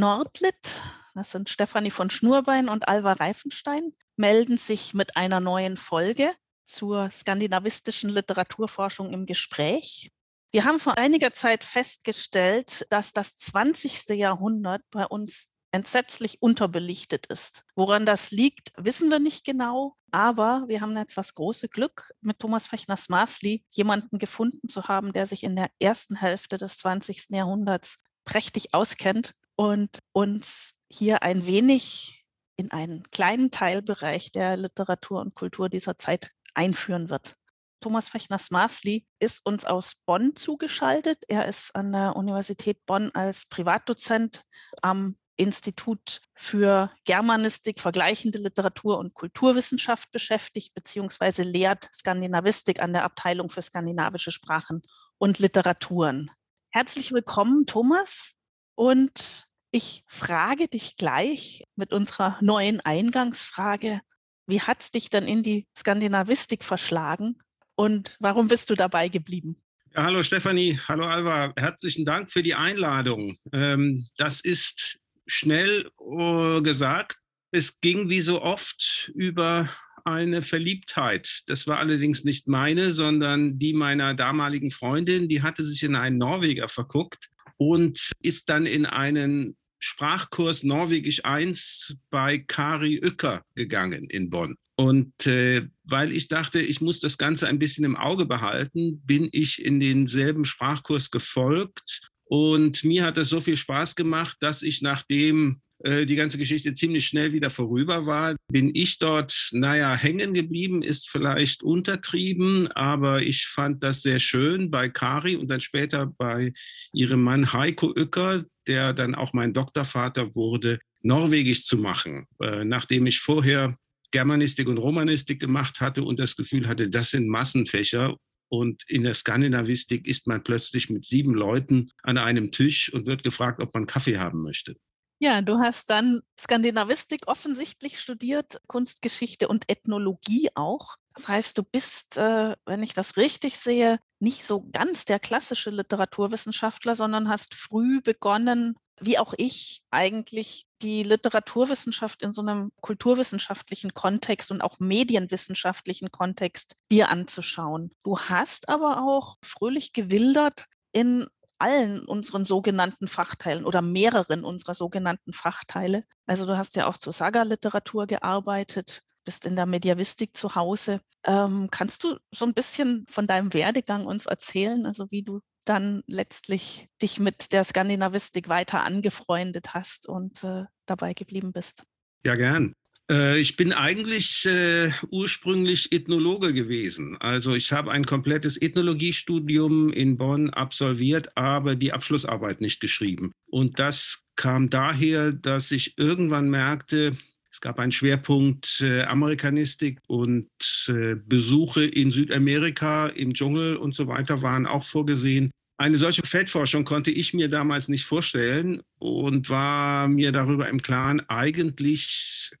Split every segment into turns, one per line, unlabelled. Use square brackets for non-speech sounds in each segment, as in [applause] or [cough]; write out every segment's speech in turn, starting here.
Nordlit, das sind Stefanie von Schnurbein und Alva Reifenstein, melden sich mit einer neuen Folge zur skandinavistischen Literaturforschung im Gespräch. Wir haben vor einiger Zeit festgestellt, dass das 20. Jahrhundert bei uns entsetzlich unterbelichtet ist. Woran das liegt, wissen wir nicht genau, aber wir haben jetzt das große Glück, mit Thomas Fechners-Maßli jemanden gefunden zu haben, der sich in der ersten Hälfte des 20. Jahrhunderts prächtig auskennt und uns hier ein wenig in einen kleinen Teilbereich der Literatur und Kultur dieser Zeit einführen wird. Thomas Fechners-Maßli ist uns aus Bonn zugeschaltet. Er ist an der Universität Bonn als Privatdozent am Institut für Germanistik, vergleichende Literatur und Kulturwissenschaft beschäftigt, beziehungsweise lehrt Skandinavistik an der Abteilung für skandinavische Sprachen und Literaturen. Herzlich willkommen, Thomas. Und ich frage dich gleich mit unserer neuen Eingangsfrage, wie hat es dich denn in die Skandinavistik verschlagen und warum bist du dabei geblieben?
Ja, hallo Stefanie, hallo Alva, herzlichen Dank für die Einladung. Ähm, das ist schnell uh, gesagt. Es ging wie so oft über eine Verliebtheit. Das war allerdings nicht meine, sondern die meiner damaligen Freundin. Die hatte sich in einen Norweger verguckt und ist dann in einen Sprachkurs Norwegisch 1 bei Kari Uecker gegangen in Bonn. Und äh, weil ich dachte, ich muss das Ganze ein bisschen im Auge behalten, bin ich in denselben Sprachkurs gefolgt und mir hat es so viel Spaß gemacht, dass ich nachdem die ganze Geschichte ziemlich schnell wieder vorüber war, bin ich dort, naja, hängen geblieben, ist vielleicht untertrieben, aber ich fand das sehr schön bei Kari und dann später bei ihrem Mann Heiko Uecker, der dann auch mein Doktorvater wurde, Norwegisch zu machen, äh, nachdem ich vorher Germanistik und Romanistik gemacht hatte und das Gefühl hatte, das sind Massenfächer und in der Skandinavistik ist man plötzlich mit sieben Leuten an einem Tisch und wird gefragt, ob man Kaffee haben möchte.
Ja, du hast dann Skandinavistik offensichtlich studiert, Kunstgeschichte und Ethnologie auch. Das heißt, du bist, äh, wenn ich das richtig sehe, nicht so ganz der klassische Literaturwissenschaftler, sondern hast früh begonnen, wie auch ich eigentlich die Literaturwissenschaft in so einem kulturwissenschaftlichen Kontext und auch medienwissenschaftlichen Kontext dir anzuschauen. Du hast aber auch fröhlich gewildert in allen unseren sogenannten Fachteilen oder mehreren unserer sogenannten Fachteile. Also du hast ja auch zur Saga-Literatur gearbeitet, bist in der Mediavistik zu Hause. Ähm, kannst du so ein bisschen von deinem Werdegang uns erzählen, also wie du dann letztlich dich mit der Skandinavistik weiter angefreundet hast und äh, dabei geblieben bist.
Ja, gern. Äh, ich bin eigentlich äh, ursprünglich Ethnologe gewesen. Also ich habe ein komplettes Ethnologiestudium in Bonn absolviert, aber die Abschlussarbeit nicht geschrieben. Und das kam daher, dass ich irgendwann merkte, es gab einen Schwerpunkt äh, Amerikanistik und äh, Besuche in Südamerika im Dschungel und so weiter waren auch vorgesehen. Eine solche Feldforschung konnte ich mir damals nicht vorstellen und war mir darüber im Klaren eigentlich,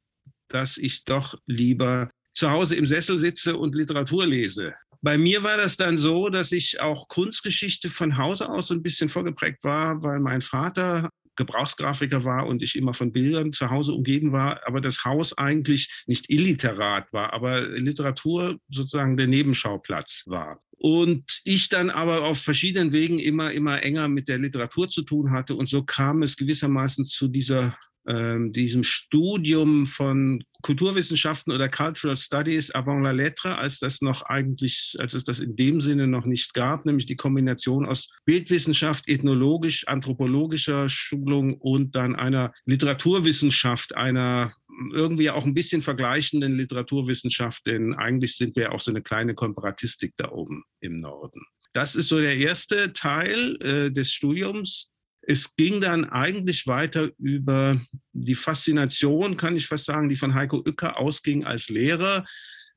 dass ich doch lieber zu Hause im Sessel sitze und Literatur lese. Bei mir war das dann so, dass ich auch Kunstgeschichte von Hause aus ein bisschen vorgeprägt war, weil mein Vater Gebrauchsgrafiker war und ich immer von Bildern zu Hause umgeben war, aber das Haus eigentlich nicht illiterat war, aber Literatur sozusagen der Nebenschauplatz war. Und ich dann aber auf verschiedenen Wegen immer, immer enger mit der Literatur zu tun hatte. Und so kam es gewissermaßen zu dieser diesem Studium von Kulturwissenschaften oder Cultural Studies avant la lettre, als das noch eigentlich, als es das in dem Sinne noch nicht gab, nämlich die Kombination aus Bildwissenschaft, ethnologisch, anthropologischer Schulung und dann einer Literaturwissenschaft, einer irgendwie auch ein bisschen vergleichenden Literaturwissenschaft, denn eigentlich sind wir auch so eine kleine Komparatistik da oben im Norden. Das ist so der erste Teil äh, des Studiums. Es ging dann eigentlich weiter über die Faszination, kann ich fast sagen, die von Heiko Uecker ausging als Lehrer,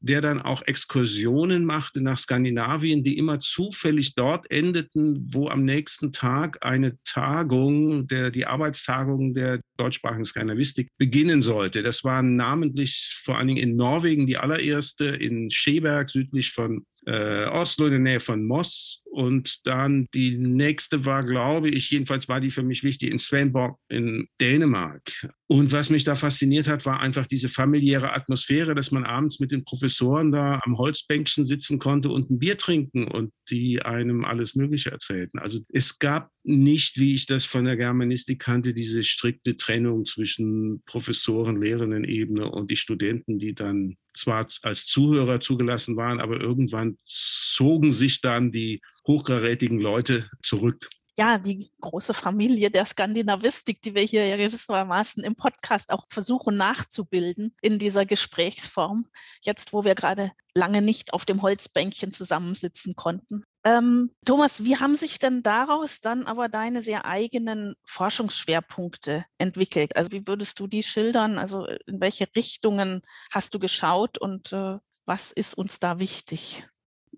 der dann auch Exkursionen machte nach Skandinavien, die immer zufällig dort endeten, wo am nächsten Tag eine Tagung, der, die Arbeitstagung der deutschsprachigen Skandinavistik beginnen sollte. Das war namentlich vor allen Dingen in Norwegen die allererste, in Scheberg südlich von äh, Oslo in der Nähe von Moss. Und dann die nächste war, glaube ich, jedenfalls war die für mich wichtig, in Svendborg in Dänemark. Und was mich da fasziniert hat, war einfach diese familiäre Atmosphäre, dass man abends mit den Professoren da am Holzbänkchen sitzen konnte und ein Bier trinken und die einem alles Mögliche erzählten. Also es gab nicht, wie ich das von der Germanistik kannte, diese strikte Trennung zwischen Professoren, Lehrenden-Ebene und die Studenten, die dann zwar als Zuhörer zugelassen waren, aber irgendwann zogen sich dann die hochkarätigen Leute zurück
ja, die große Familie der Skandinavistik, die wir hier ja gewissermaßen im Podcast auch versuchen nachzubilden in dieser Gesprächsform, jetzt wo wir gerade lange nicht auf dem Holzbänkchen zusammensitzen konnten. Ähm, Thomas, wie haben sich denn daraus dann aber deine sehr eigenen Forschungsschwerpunkte entwickelt? Also wie würdest du die schildern? Also in welche Richtungen hast du geschaut und äh, was ist uns da wichtig?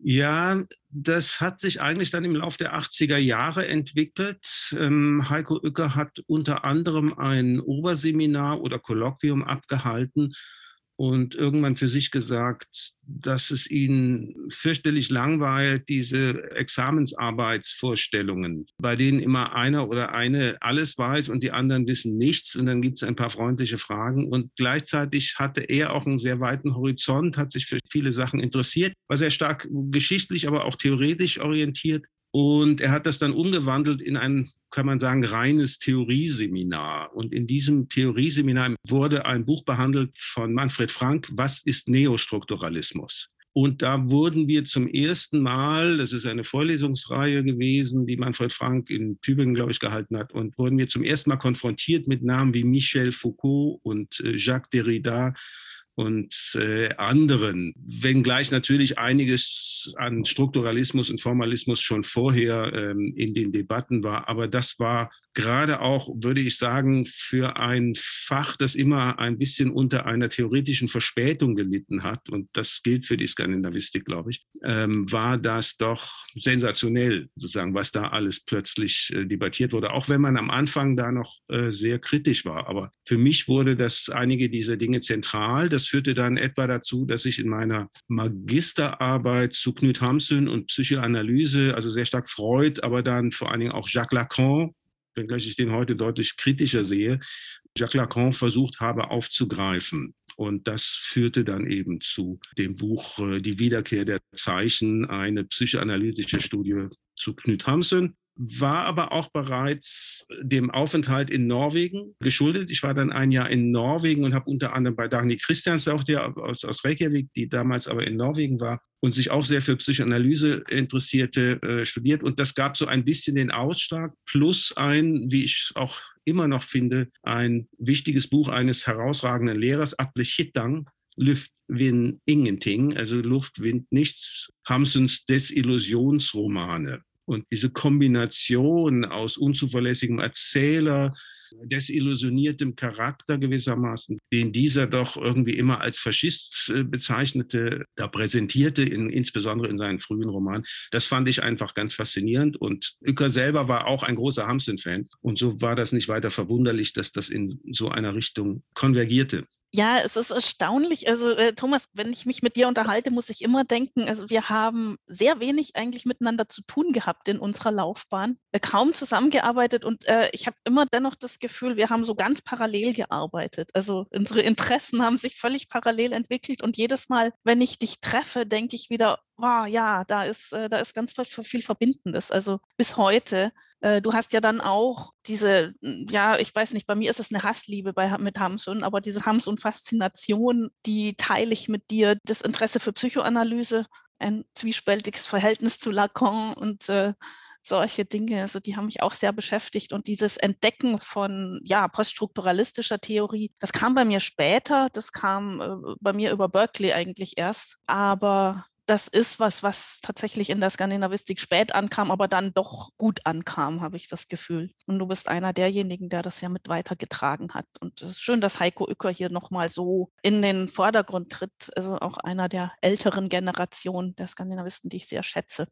Ja, das hat sich eigentlich dann im Laufe der 80er Jahre entwickelt. Ähm, Heiko Uecker hat unter anderem ein Oberseminar oder Kolloquium abgehalten und irgendwann für sich gesagt, dass es ihn fürchterlich langweilt, diese Examensarbeitsvorstellungen, bei denen immer einer oder eine alles weiß und die anderen wissen nichts und dann gibt es ein paar freundliche Fragen und gleichzeitig hatte er auch einen sehr weiten Horizont, hat sich für viele Sachen interessiert, war sehr stark geschichtlich, aber auch theoretisch orientiert und er hat das dann umgewandelt in ein, kann man sagen, reines Theorieseminar. Und in diesem Theorieseminar wurde ein Buch behandelt von Manfred Frank, Was ist Neostrukturalismus? Und da wurden wir zum ersten Mal, das ist eine Vorlesungsreihe gewesen, die Manfred Frank in Tübingen, glaube ich, gehalten hat, und wurden wir zum ersten Mal konfrontiert mit Namen wie Michel Foucault und äh, Jacques Derrida und äh, anderen, wenngleich natürlich einiges an Strukturalismus und Formalismus schon vorher ähm, in den Debatten war. Aber das war gerade auch, würde ich sagen, für ein Fach, das immer ein bisschen unter einer theoretischen Verspätung gelitten hat, und das gilt für die Skandinavistik, glaube ich, ähm, war das doch sensationell, sozusagen, was da alles plötzlich äh, debattiert wurde, auch wenn man am Anfang da noch äh, sehr kritisch war. Aber für mich wurde das einige dieser Dinge zentral. Das führte dann etwa dazu, dass ich in meiner Magisterarbeit zu Knut Hamsun und Psychoanalyse, also sehr stark Freud, aber dann vor allen Dingen auch Jacques Lacan, wenngleich ich den heute deutlich kritischer sehe, Jacques Lacan versucht habe aufzugreifen. Und das führte dann eben zu dem Buch äh, Die Wiederkehr der Zeichen, eine psychoanalytische Studie zu Knut Hamsun war aber auch bereits dem Aufenthalt in Norwegen geschuldet. Ich war dann ein Jahr in Norwegen und habe unter anderem bei Dagny Christians, auch der aus, aus Reykjavik, die damals aber in Norwegen war und sich auch sehr für Psychoanalyse interessierte, äh, studiert. Und das gab so ein bisschen den Ausschlag, plus ein, wie ich es auch immer noch finde, ein wichtiges Buch eines herausragenden Lehrers, Atle Chittang, Luft, Wind, Ingenting, also Luft, Wind, Nichts, Hamsuns Desillusionsromane. Und diese Kombination aus unzuverlässigem Erzähler, desillusioniertem Charakter gewissermaßen, den dieser doch irgendwie immer als Faschist äh, bezeichnete, da präsentierte, in, insbesondere in seinen frühen Romanen. Das fand ich einfach ganz faszinierend. Und Uecker selber war auch ein großer Hamsun-Fan. Und so war das nicht weiter verwunderlich, dass das in so einer Richtung konvergierte.
Ja, es ist erstaunlich. Also äh, Thomas, wenn ich mich mit dir unterhalte, muss ich immer denken, also wir haben sehr wenig eigentlich miteinander zu tun gehabt in unserer Laufbahn, äh, kaum zusammengearbeitet und äh, ich habe immer dennoch das Gefühl, wir haben so ganz parallel gearbeitet. Also unsere Interessen haben sich völlig parallel entwickelt und jedes Mal, wenn ich dich treffe, denke ich wieder, wow, ja, da ist, äh, da ist ganz viel Verbindendes. Also bis heute äh, du hast ja dann auch diese, hm, ja, ich weiß nicht, bei mir ist es eine Hassliebe bei, mit Hamsun, aber diese Hams und Faszination, die teile ich mit dir. Das Interesse für Psychoanalyse, ein zwiespältiges Verhältnis zu Lacan und äh, solche Dinge, also die haben mich auch sehr beschäftigt und dieses Entdecken von ja poststrukturalistischer Theorie, das kam bei mir später, das kam äh, bei mir über Berkeley eigentlich erst, aber das ist was, was tatsächlich in der Skandinavistik spät ankam, aber dann doch gut ankam, habe ich das Gefühl. Und du bist einer derjenigen, der das ja mit weitergetragen hat. Und es ist schön, dass Heiko Uecker hier nochmal so in den Vordergrund tritt. Also auch einer der älteren Generationen der Skandinavisten, die ich sehr schätze.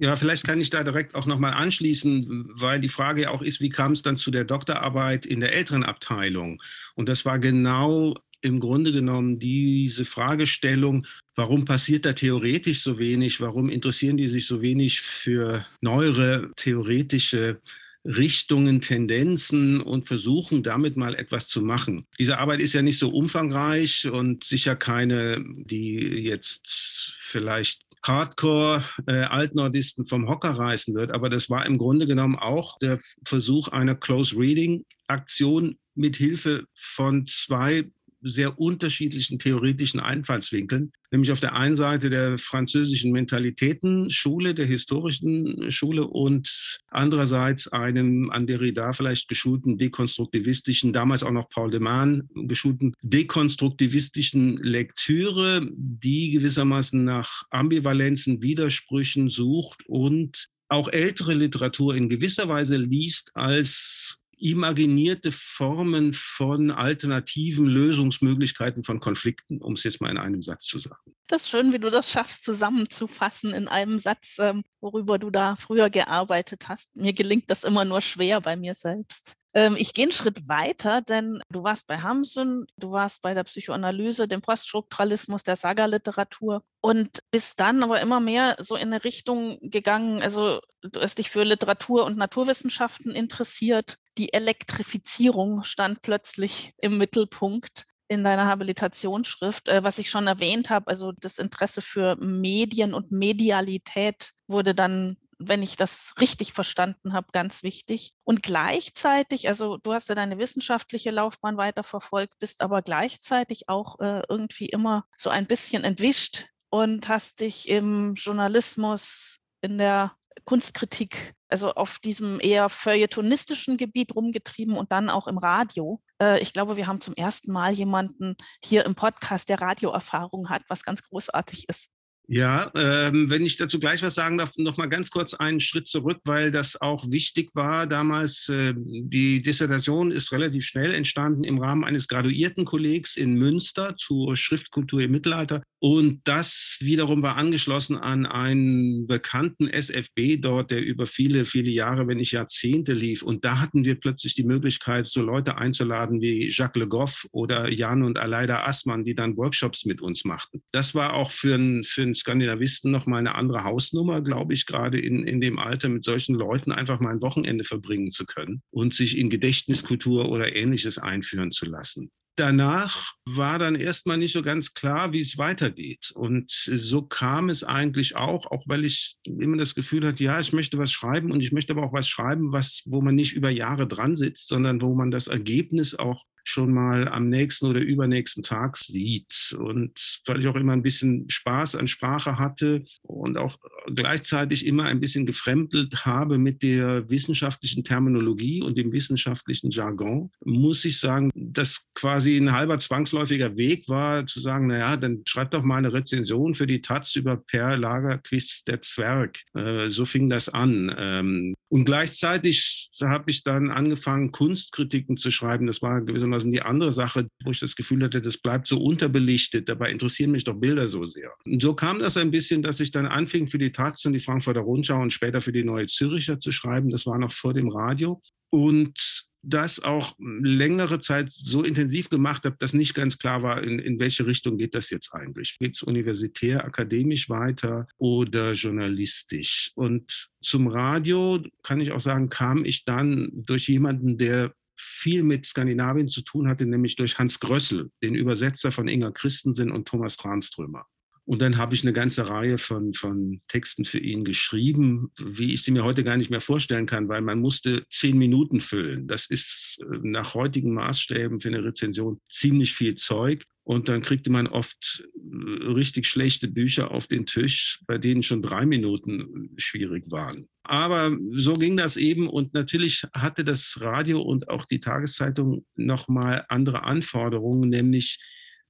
Ja, vielleicht kann ich da direkt auch nochmal anschließen, weil die Frage ja auch ist, wie kam es dann zu der Doktorarbeit in der älteren Abteilung? Und das war genau im Grunde genommen diese Fragestellung, warum passiert da theoretisch so wenig, warum interessieren die sich so wenig für neuere theoretische Richtungen, Tendenzen und versuchen damit mal etwas zu machen. Diese Arbeit ist ja nicht so umfangreich und sicher keine, die jetzt vielleicht Hardcore-Altnordisten äh, vom Hocker reißen wird, aber das war im Grunde genommen auch der Versuch einer Close Reading Aktion mit Hilfe von zwei sehr unterschiedlichen theoretischen Einfallswinkeln, nämlich auf der einen Seite der französischen Mentalitätenschule, der historischen Schule und andererseits einem an Derrida vielleicht geschulten dekonstruktivistischen, damals auch noch Paul de Man geschulten dekonstruktivistischen Lektüre, die gewissermaßen nach Ambivalenzen, Widersprüchen sucht und auch ältere Literatur in gewisser Weise liest als imaginierte Formen von alternativen Lösungsmöglichkeiten von Konflikten, um es jetzt mal in einem Satz zu sagen.
Das ist schön, wie du das schaffst, zusammenzufassen in einem Satz, ähm, worüber du da früher gearbeitet hast. Mir gelingt das immer nur schwer bei mir selbst. Ähm, ich gehe einen Schritt weiter, denn du warst bei Hamsun, du warst bei der Psychoanalyse, dem Poststrukturalismus, der Saga-Literatur und bist dann aber immer mehr so in eine Richtung gegangen. Also du hast dich für Literatur und Naturwissenschaften interessiert. Die Elektrifizierung stand plötzlich im Mittelpunkt in deiner Habilitationsschrift, äh, was ich schon erwähnt habe, also das Interesse für Medien und Medialität wurde dann wenn ich das richtig verstanden habe, ganz wichtig. Und gleichzeitig, also du hast ja deine wissenschaftliche Laufbahn weiterverfolgt, bist aber gleichzeitig auch äh, irgendwie immer so ein bisschen entwischt und hast dich im Journalismus, in der Kunstkritik, also auf diesem eher feuilletonistischen Gebiet rumgetrieben und dann auch im Radio. Äh, ich glaube, wir haben zum ersten Mal jemanden hier im Podcast, der Radioerfahrung hat, was ganz großartig ist.
Ja, ähm, wenn ich dazu gleich was sagen darf, noch mal ganz kurz einen Schritt zurück, weil das auch wichtig war damals. Äh, die Dissertation ist relativ schnell entstanden im Rahmen eines Graduiertenkollegs in Münster zur Schriftkultur im Mittelalter. Und das wiederum war angeschlossen an einen bekannten SFB dort, der über viele, viele Jahre, wenn nicht Jahrzehnte lief. Und da hatten wir plötzlich die Möglichkeit, so Leute einzuladen wie Jacques Le Goff oder Jan und Aleida Assmann, die dann Workshops mit uns machten. Das war auch für einen für Skandinavisten noch mal eine andere Hausnummer, glaube ich, gerade in, in dem Alter mit solchen Leuten einfach mal ein Wochenende verbringen zu können und sich in Gedächtniskultur oder ähnliches einführen zu lassen danach war dann erstmal nicht so ganz klar, wie es weitergeht. Und so kam es eigentlich auch, auch weil ich immer das Gefühl hatte, ja, ich möchte was schreiben und ich möchte aber auch was schreiben, was, wo man nicht über Jahre dran sitzt, sondern wo man das Ergebnis auch schon mal am nächsten oder übernächsten Tag sieht. Und weil ich auch immer ein bisschen Spaß an Sprache hatte und auch gleichzeitig immer ein bisschen gefremdelt habe mit der wissenschaftlichen Terminologie und dem wissenschaftlichen Jargon, muss ich sagen, dass quasi ein halber zwangsläufiger Weg war, zu sagen, naja, dann schreib doch mal eine Rezension für die Taz über Per Lagerquist, der Zwerg. Äh, so fing das an. Ähm, und gleichzeitig habe ich dann angefangen, Kunstkritiken zu schreiben. Das war gewissermaßen die andere Sache, wo ich das Gefühl hatte, das bleibt so unterbelichtet. Dabei interessieren mich doch Bilder so sehr. Und so kam das ein bisschen, dass ich dann anfing, für die Taz und die Frankfurter Rundschau und später für die Neue Züricher zu schreiben. Das war noch vor dem Radio. Und das auch längere Zeit so intensiv gemacht habe, dass nicht ganz klar war, in, in welche Richtung geht das jetzt eigentlich. Geht es universitär, akademisch weiter oder journalistisch? Und zum Radio, kann ich auch sagen, kam ich dann durch jemanden, der viel mit Skandinavien zu tun hatte, nämlich durch Hans Grössel, den Übersetzer von Inga Christensen und Thomas Tranströmer. Und dann habe ich eine ganze Reihe von, von Texten für ihn geschrieben, wie ich sie mir heute gar nicht mehr vorstellen kann, weil man musste zehn Minuten füllen. Das ist äh, nach heutigen Maßstäben für eine Rezension ziemlich viel Zeug. Und dann kriegte man oft äh, richtig schlechte Bücher auf den Tisch, bei denen schon drei Minuten schwierig waren. Aber so ging das eben. Und natürlich hatte das Radio und auch die Tageszeitung nochmal andere Anforderungen, nämlich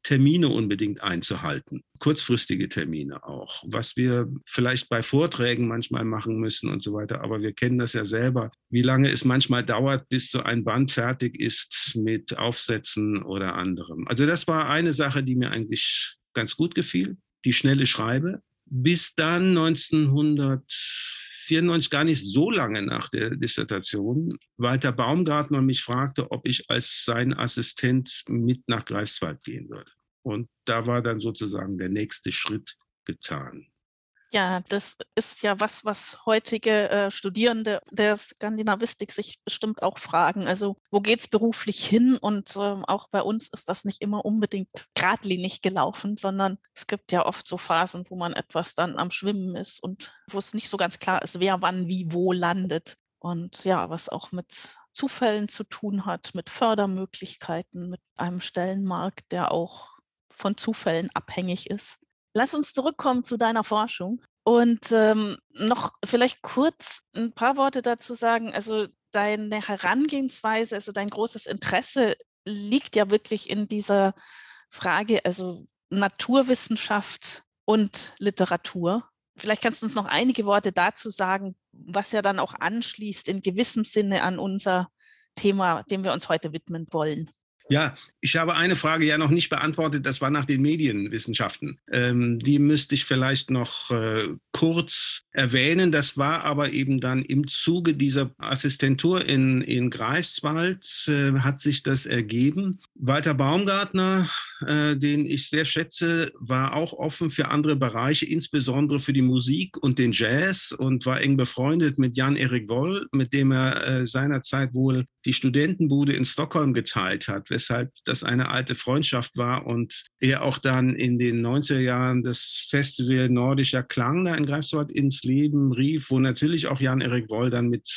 Termine unbedingt einzuhalten, kurzfristige Termine auch, was wir vielleicht bei Vorträgen manchmal machen müssen und so weiter. Aber wir kennen das ja selber, wie lange es manchmal dauert, bis so ein Band fertig ist mit Aufsätzen oder anderem. Also das war eine Sache, die mir eigentlich ganz gut gefiel, die schnelle Schreibe. Bis dann 1900 1994, gar nicht so lange nach der Dissertation, Walter Baumgartner mich fragte, ob ich als sein Assistent mit nach Greifswald gehen würde. Und da war dann sozusagen der nächste Schritt getan.
Ja, das ist ja was, was heutige äh, Studierende der Skandinavistik sich bestimmt auch fragen. Also wo geht es beruflich hin? Und äh, auch bei uns ist das nicht immer unbedingt geradlinig gelaufen, sondern es gibt ja oft so Phasen, wo man etwas dann am Schwimmen ist und wo es nicht so ganz klar ist, wer wann wie wo landet. Und ja, was auch mit Zufällen zu tun hat, mit Fördermöglichkeiten, mit einem Stellenmarkt, der auch von Zufällen abhängig ist. Lass uns zurückkommen zu deiner Forschung und ähm, noch vielleicht kurz ein paar Worte dazu sagen. Also deine Herangehensweise, also dein großes Interesse liegt ja wirklich in dieser Frage, also Naturwissenschaft und Literatur. Vielleicht kannst du uns noch einige Worte dazu sagen, was ja dann auch anschließt in gewissem Sinne an unser Thema, dem wir uns heute widmen wollen.
Ja, ich habe eine Frage ja noch nicht beantwortet, das war nach den Medienwissenschaften. Ähm, die müsste ich vielleicht noch äh, kurz erwähnen. Das war aber eben dann im Zuge dieser Assistentur in, in Greifswald, äh, hat sich das ergeben. Walter Baumgartner, äh, den ich sehr schätze, war auch offen für andere Bereiche, insbesondere für die Musik und den Jazz und war eng befreundet mit Jan-Erik Woll, mit dem er äh, seinerzeit wohl die Studentenbude in Stockholm geteilt hat weshalb das eine alte Freundschaft war und er auch dann in den 90er Jahren das Festival Nordischer Klang da in Greifswald ins Leben rief, wo natürlich auch Jan-Erik Woll dann mit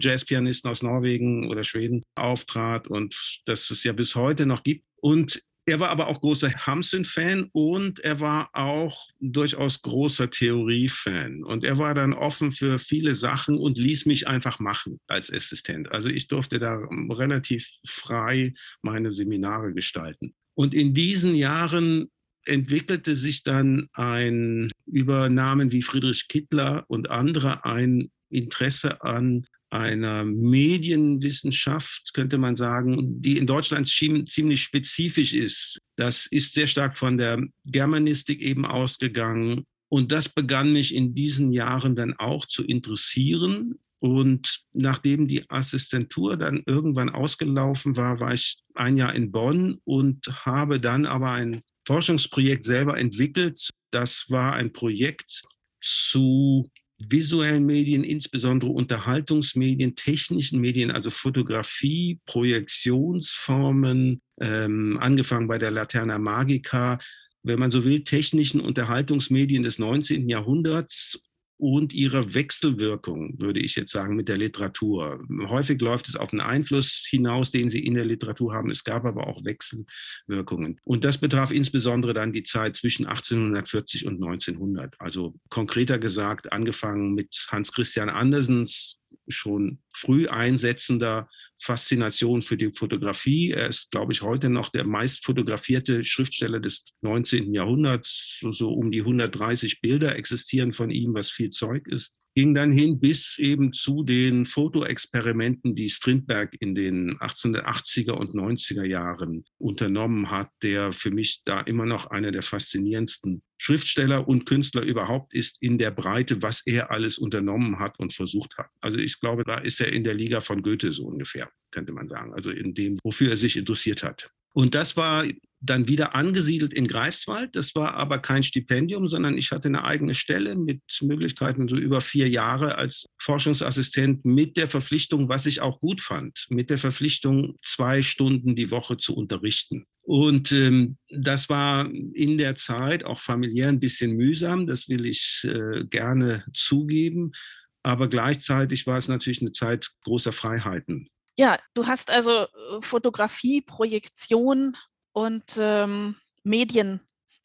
Jazzpianisten aus Norwegen oder Schweden auftrat und das es ja bis heute noch gibt. Und er war aber auch großer Hamsun-Fan und er war auch durchaus großer Theorie-Fan. Und er war dann offen für viele Sachen und ließ mich einfach machen als Assistent. Also ich durfte da relativ frei meine Seminare gestalten. Und in diesen Jahren entwickelte sich dann ein über Namen wie Friedrich Kittler und andere ein Interesse an einer Medienwissenschaft, könnte man sagen, die in Deutschland ziemlich spezifisch ist. Das ist sehr stark von der Germanistik eben ausgegangen. Und das begann mich in diesen Jahren dann auch zu interessieren. Und nachdem die Assistentur dann irgendwann ausgelaufen war, war ich ein Jahr in Bonn und habe dann aber ein Forschungsprojekt selber entwickelt. Das war ein Projekt zu visuellen Medien, insbesondere Unterhaltungsmedien, technischen Medien, also Fotografie, Projektionsformen, ähm, angefangen bei der Laterna Magica, wenn man so will, technischen Unterhaltungsmedien des 19. Jahrhunderts und ihrer Wechselwirkung, würde ich jetzt sagen, mit der Literatur. Häufig läuft es auf einen Einfluss hinaus, den sie in der Literatur haben. Es gab aber auch Wechselwirkungen. Und das betraf insbesondere dann die Zeit zwischen 1840 und 1900. Also konkreter gesagt, angefangen mit Hans Christian Andersens schon früh einsetzender Faszination für die Fotografie. Er ist, glaube ich, heute noch der meist fotografierte Schriftsteller des 19. Jahrhunderts. So um die 130 Bilder existieren von ihm, was viel Zeug ist ging dann hin bis eben zu den Fotoexperimenten, die Strindberg in den 1880er und 90er Jahren unternommen hat, der für mich da immer noch einer der faszinierendsten Schriftsteller und Künstler überhaupt ist in der Breite, was er alles unternommen hat und versucht hat. Also ich glaube, da ist er in der Liga von Goethe so ungefähr, könnte man sagen. Also in dem, wofür er sich interessiert hat. Und das war dann wieder angesiedelt in Greifswald. Das war aber kein Stipendium, sondern ich hatte eine eigene Stelle mit Möglichkeiten so über vier Jahre als Forschungsassistent mit der Verpflichtung, was ich auch gut fand, mit der Verpflichtung, zwei Stunden die Woche zu unterrichten. Und ähm, das war in der Zeit auch familiär ein bisschen mühsam, das will ich äh, gerne zugeben. Aber gleichzeitig war es natürlich eine Zeit großer Freiheiten.
Ja, du hast also äh, Fotografie, Projektion und ähm, Medien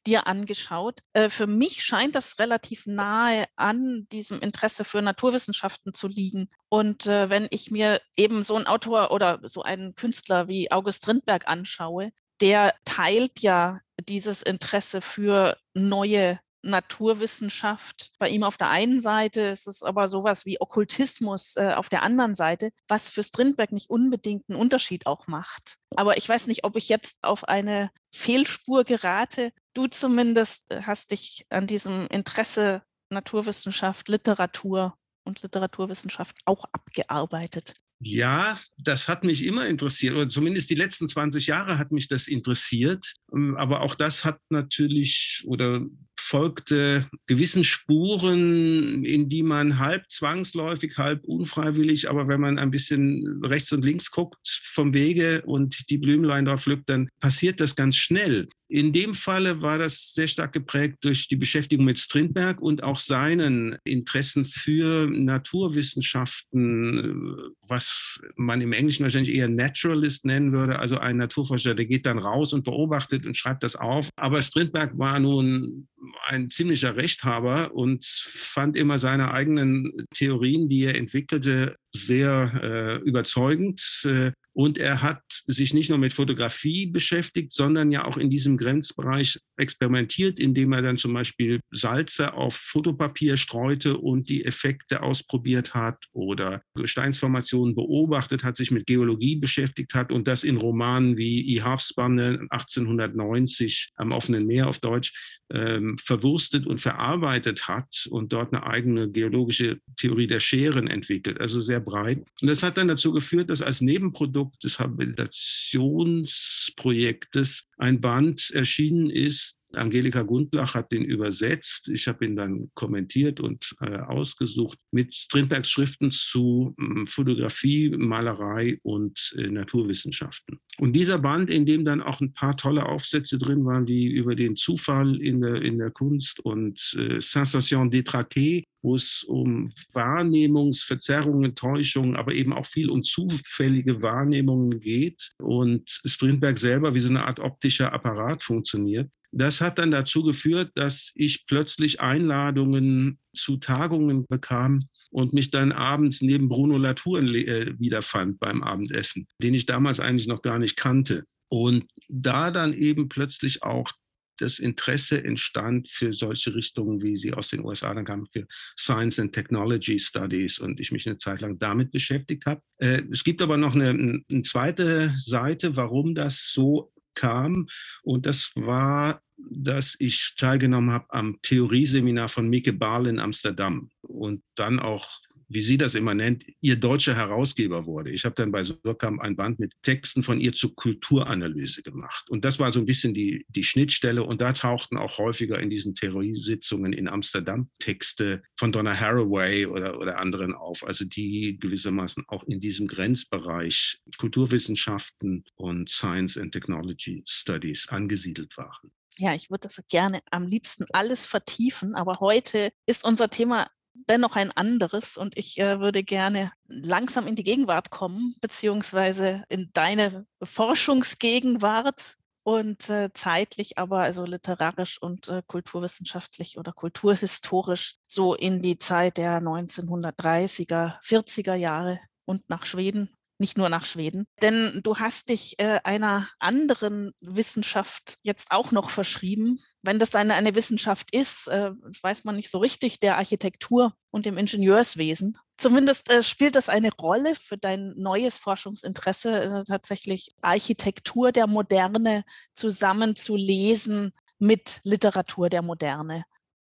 dir angeschaut. Äh, für mich scheint das relativ nahe an diesem Interesse für Naturwissenschaften zu liegen. Und äh, wenn ich mir eben so einen Autor oder so einen Künstler wie August Rindberg anschaue, der teilt ja dieses Interesse für neue Naturwissenschaft bei ihm auf der einen Seite, es ist aber sowas wie Okkultismus äh, auf der anderen Seite, was für Strindberg nicht unbedingt einen Unterschied auch macht. Aber ich weiß nicht, ob ich jetzt auf eine Fehlspur gerate. Du zumindest äh, hast dich an diesem Interesse Naturwissenschaft, Literatur und Literaturwissenschaft auch abgearbeitet?
Ja, das hat mich immer interessiert, oder zumindest die letzten 20 Jahre hat mich das interessiert. Ähm, aber auch das hat natürlich oder folgte gewissen Spuren, in die man halb zwangsläufig, halb unfreiwillig, aber wenn man ein bisschen rechts und links guckt vom Wege und die Blümlein dort pflückt, dann passiert das ganz schnell. In dem Falle war das sehr stark geprägt durch die Beschäftigung mit Strindberg und auch seinen Interessen für Naturwissenschaften, was man im Englischen wahrscheinlich eher Naturalist nennen würde, also ein Naturforscher, der geht dann raus und beobachtet und schreibt das auf. Aber Strindberg war nun ein ziemlicher Rechthaber und fand immer seine eigenen Theorien, die er entwickelte, sehr äh, überzeugend. Äh, und er hat sich nicht nur mit Fotografie beschäftigt, sondern ja auch in diesem Grenzbereich experimentiert, indem er dann zum Beispiel Salze auf Fotopapier streute und die Effekte ausprobiert hat oder Gesteinsformationen beobachtet hat, sich mit Geologie beschäftigt hat und das in Romanen wie I Halfspanne 1890 am offenen Meer auf Deutsch ähm, verwurstet und verarbeitet hat und dort eine eigene geologische Theorie der Scheren entwickelt, also sehr breit. Und das hat dann dazu geführt, dass als Nebenprodukt des Habilitationsprojektes ein Band erschienen ist, Angelika Gundlach hat den übersetzt. Ich habe ihn dann kommentiert und äh, ausgesucht mit Strindbergs Schriften zu äh, Fotografie, Malerei und äh, Naturwissenschaften. Und dieser Band, in dem dann auch ein paar tolle Aufsätze drin waren, wie über den Zufall in der, in der Kunst und äh, Sensation détraquée, wo es um Wahrnehmungsverzerrungen, Täuschungen, aber eben auch viel um zufällige Wahrnehmungen geht und Strindberg selber wie so eine Art optischer Apparat funktioniert. Das hat dann dazu geführt, dass ich plötzlich Einladungen zu Tagungen bekam und mich dann abends neben Bruno Latour äh, wiederfand beim Abendessen, den ich damals eigentlich noch gar nicht kannte. Und da dann eben plötzlich auch das Interesse entstand für solche Richtungen, wie sie aus den USA dann kamen, für Science and Technology Studies und ich mich eine Zeit lang damit beschäftigt habe. Äh, es gibt aber noch eine, eine zweite Seite, warum das so kam. Und das war dass ich teilgenommen habe am Theorieseminar von Mike Bahl in Amsterdam und dann auch wie sie das immer nennt, ihr deutscher Herausgeber wurde. Ich habe dann bei Surkamp ein Band mit Texten von ihr zur Kulturanalyse gemacht. Und das war so ein bisschen die, die Schnittstelle. Und da tauchten auch häufiger in diesen Theoriesitzungen in Amsterdam Texte von Donna Haraway oder, oder anderen auf, also die gewissermaßen auch in diesem Grenzbereich Kulturwissenschaften und Science and Technology Studies angesiedelt waren
ja, ich würde das gerne am liebsten alles vertiefen, aber heute ist unser Thema dennoch ein anderes und ich äh, würde gerne langsam in die Gegenwart kommen, beziehungsweise in deine Forschungsgegenwart und äh, zeitlich aber also literarisch und äh, kulturwissenschaftlich oder kulturhistorisch so in die Zeit der 1930er, 40er Jahre und nach Schweden nicht nur nach Schweden. Denn du hast dich äh, einer anderen Wissenschaft jetzt auch noch verschrieben. Wenn das eine, eine Wissenschaft ist, äh, weiß man nicht so richtig, der Architektur und dem Ingenieurswesen. Zumindest äh, spielt das eine Rolle für dein neues Forschungsinteresse, äh, tatsächlich Architektur der Moderne zusammenzulesen mit Literatur der Moderne.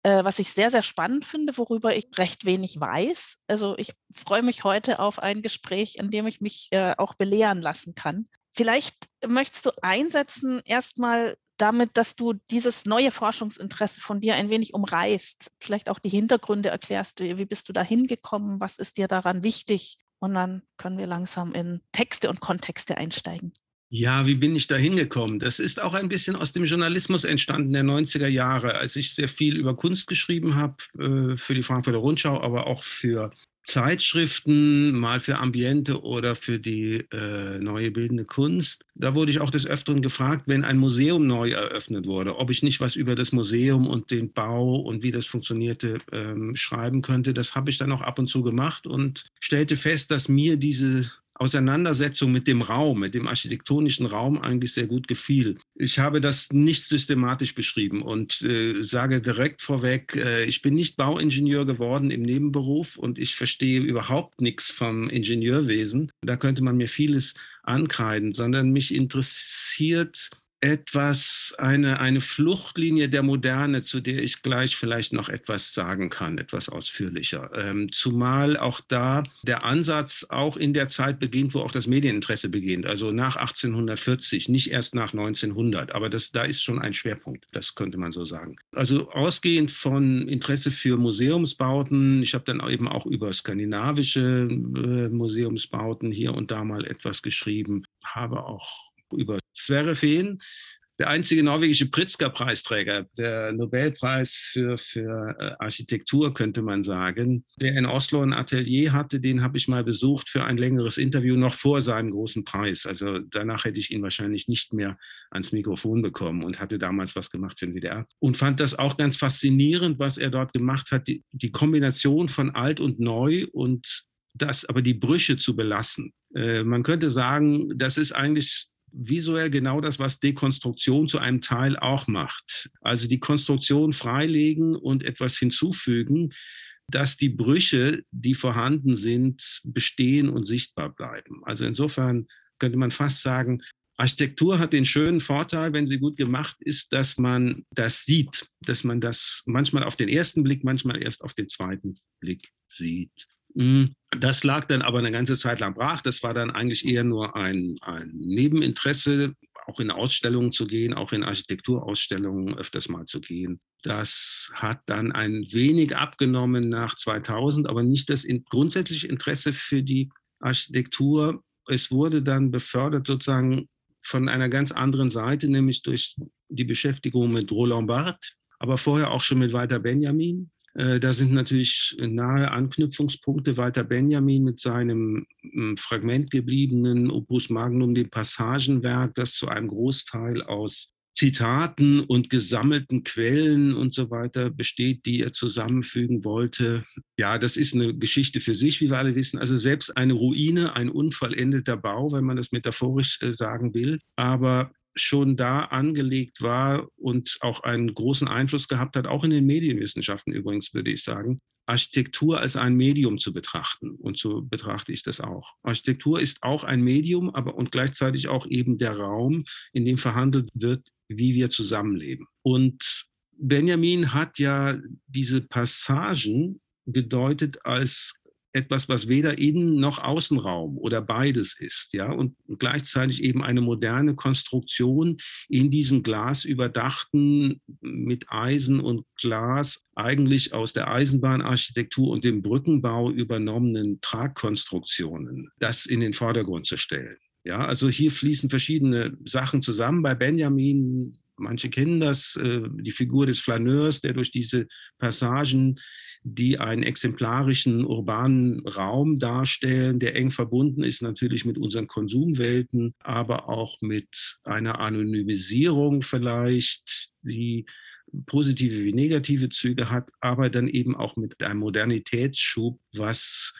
Äh, was ich sehr, sehr spannend finde, worüber ich recht wenig weiß. Also ich freue mich heute auf ein Gespräch, in dem ich mich äh, auch belehren lassen kann. Vielleicht möchtest du einsetzen erstmal damit, dass du dieses neue Forschungsinteresse von dir ein wenig umreißt, vielleicht auch die Hintergründe erklärst, wie, wie bist du da hingekommen, was ist dir daran wichtig und dann können wir langsam in Texte und Kontexte einsteigen.
Ja, wie bin ich da hingekommen? Das ist auch ein bisschen aus dem Journalismus entstanden der 90er Jahre, als ich sehr viel über Kunst geschrieben habe, äh, für die Frankfurter Rundschau, aber auch für Zeitschriften, mal für Ambiente oder für die äh, neue bildende Kunst. Da wurde ich auch des Öfteren gefragt, wenn ein Museum neu eröffnet wurde, ob ich nicht was über das Museum und den Bau und wie das funktionierte ähm, schreiben könnte. Das habe ich dann auch ab und zu gemacht und stellte fest, dass mir diese Auseinandersetzung mit dem Raum, mit dem architektonischen Raum eigentlich sehr gut gefiel. Ich habe das nicht systematisch beschrieben und äh, sage direkt vorweg, äh, ich bin nicht Bauingenieur geworden im Nebenberuf und ich verstehe überhaupt nichts vom Ingenieurwesen. Da könnte man mir vieles ankreiden, sondern mich interessiert etwas, eine, eine Fluchtlinie der Moderne, zu der ich gleich vielleicht noch etwas sagen kann, etwas ausführlicher. Ähm, zumal auch da der Ansatz auch in der Zeit beginnt, wo auch das Medieninteresse beginnt, also nach 1840, nicht erst nach 1900, aber das, da ist schon ein Schwerpunkt, das könnte man so sagen. Also ausgehend von Interesse für Museumsbauten, ich habe dann eben auch über skandinavische äh, Museumsbauten hier und da mal etwas geschrieben, habe auch über Sverre Fehn, der einzige norwegische Pritzker-Preisträger, der Nobelpreis für, für äh, Architektur, könnte man sagen, der in Oslo ein Atelier hatte, den habe ich mal besucht für ein längeres Interview noch vor seinem großen Preis. Also danach hätte ich ihn wahrscheinlich nicht mehr ans Mikrofon bekommen und hatte damals was gemacht für den WDR. Und fand das auch ganz faszinierend, was er dort gemacht hat, die, die Kombination von alt und neu und das aber die Brüche zu belassen. Äh, man könnte sagen, das ist eigentlich visuell genau das, was Dekonstruktion zu einem Teil auch macht. Also die Konstruktion freilegen und etwas hinzufügen, dass die Brüche, die vorhanden sind, bestehen und sichtbar bleiben. Also insofern könnte man fast sagen, Architektur hat den schönen Vorteil, wenn sie gut gemacht ist, dass man das sieht, dass man das manchmal auf den ersten Blick, manchmal erst auf den zweiten Blick sieht. Hm, das lag dann aber eine ganze Zeit lang brach. Das war dann eigentlich eher nur ein, ein Nebeninteresse, auch in Ausstellungen zu gehen, auch in Architekturausstellungen öfters mal zu gehen. Das hat dann ein wenig abgenommen nach 2000, aber nicht das in, grundsätzliche Interesse für die Architektur. Es wurde dann befördert sozusagen von einer ganz anderen Seite, nämlich durch die Beschäftigung mit Roland Barthes, aber vorher auch schon mit Walter Benjamin da sind natürlich nahe Anknüpfungspunkte. Walter Benjamin mit seinem hm, fragmentgebliebenen Opus Magnum, dem Passagenwerk, das zu einem Großteil aus Zitaten und gesammelten Quellen und so weiter besteht, die er zusammenfügen wollte. Ja, das ist eine Geschichte für sich, wie wir alle wissen. Also selbst eine Ruine, ein unvollendeter Bau, wenn man das metaphorisch äh, sagen will. Aber schon da angelegt war und auch einen großen Einfluss gehabt hat, auch in den Medienwissenschaften übrigens, würde ich sagen, Architektur als ein Medium zu betrachten. Und so betrachte ich das auch. Architektur ist auch ein Medium, aber und gleichzeitig auch eben der Raum, in dem verhandelt wird, wie wir zusammenleben. Und Benjamin hat ja diese Passagen gedeutet als etwas, was weder Innen- noch Außenraum oder beides ist, ja, und gleichzeitig eben eine moderne Konstruktion in diesen glasüberdachten, mit Eisen und Glas eigentlich aus der Eisenbahnarchitektur und dem Brückenbau übernommenen Tragkonstruktionen, das in den Vordergrund zu stellen. Ja, also hier fließen verschiedene Sachen zusammen. Bei Benjamin, manche kennen das, äh, die Figur des Flaneurs, der durch diese Passagen die einen exemplarischen urbanen Raum darstellen, der eng verbunden ist natürlich mit unseren Konsumwelten, aber auch mit einer Anonymisierung vielleicht, die positive wie negative Züge hat, aber dann eben auch mit einem Modernitätsschub, was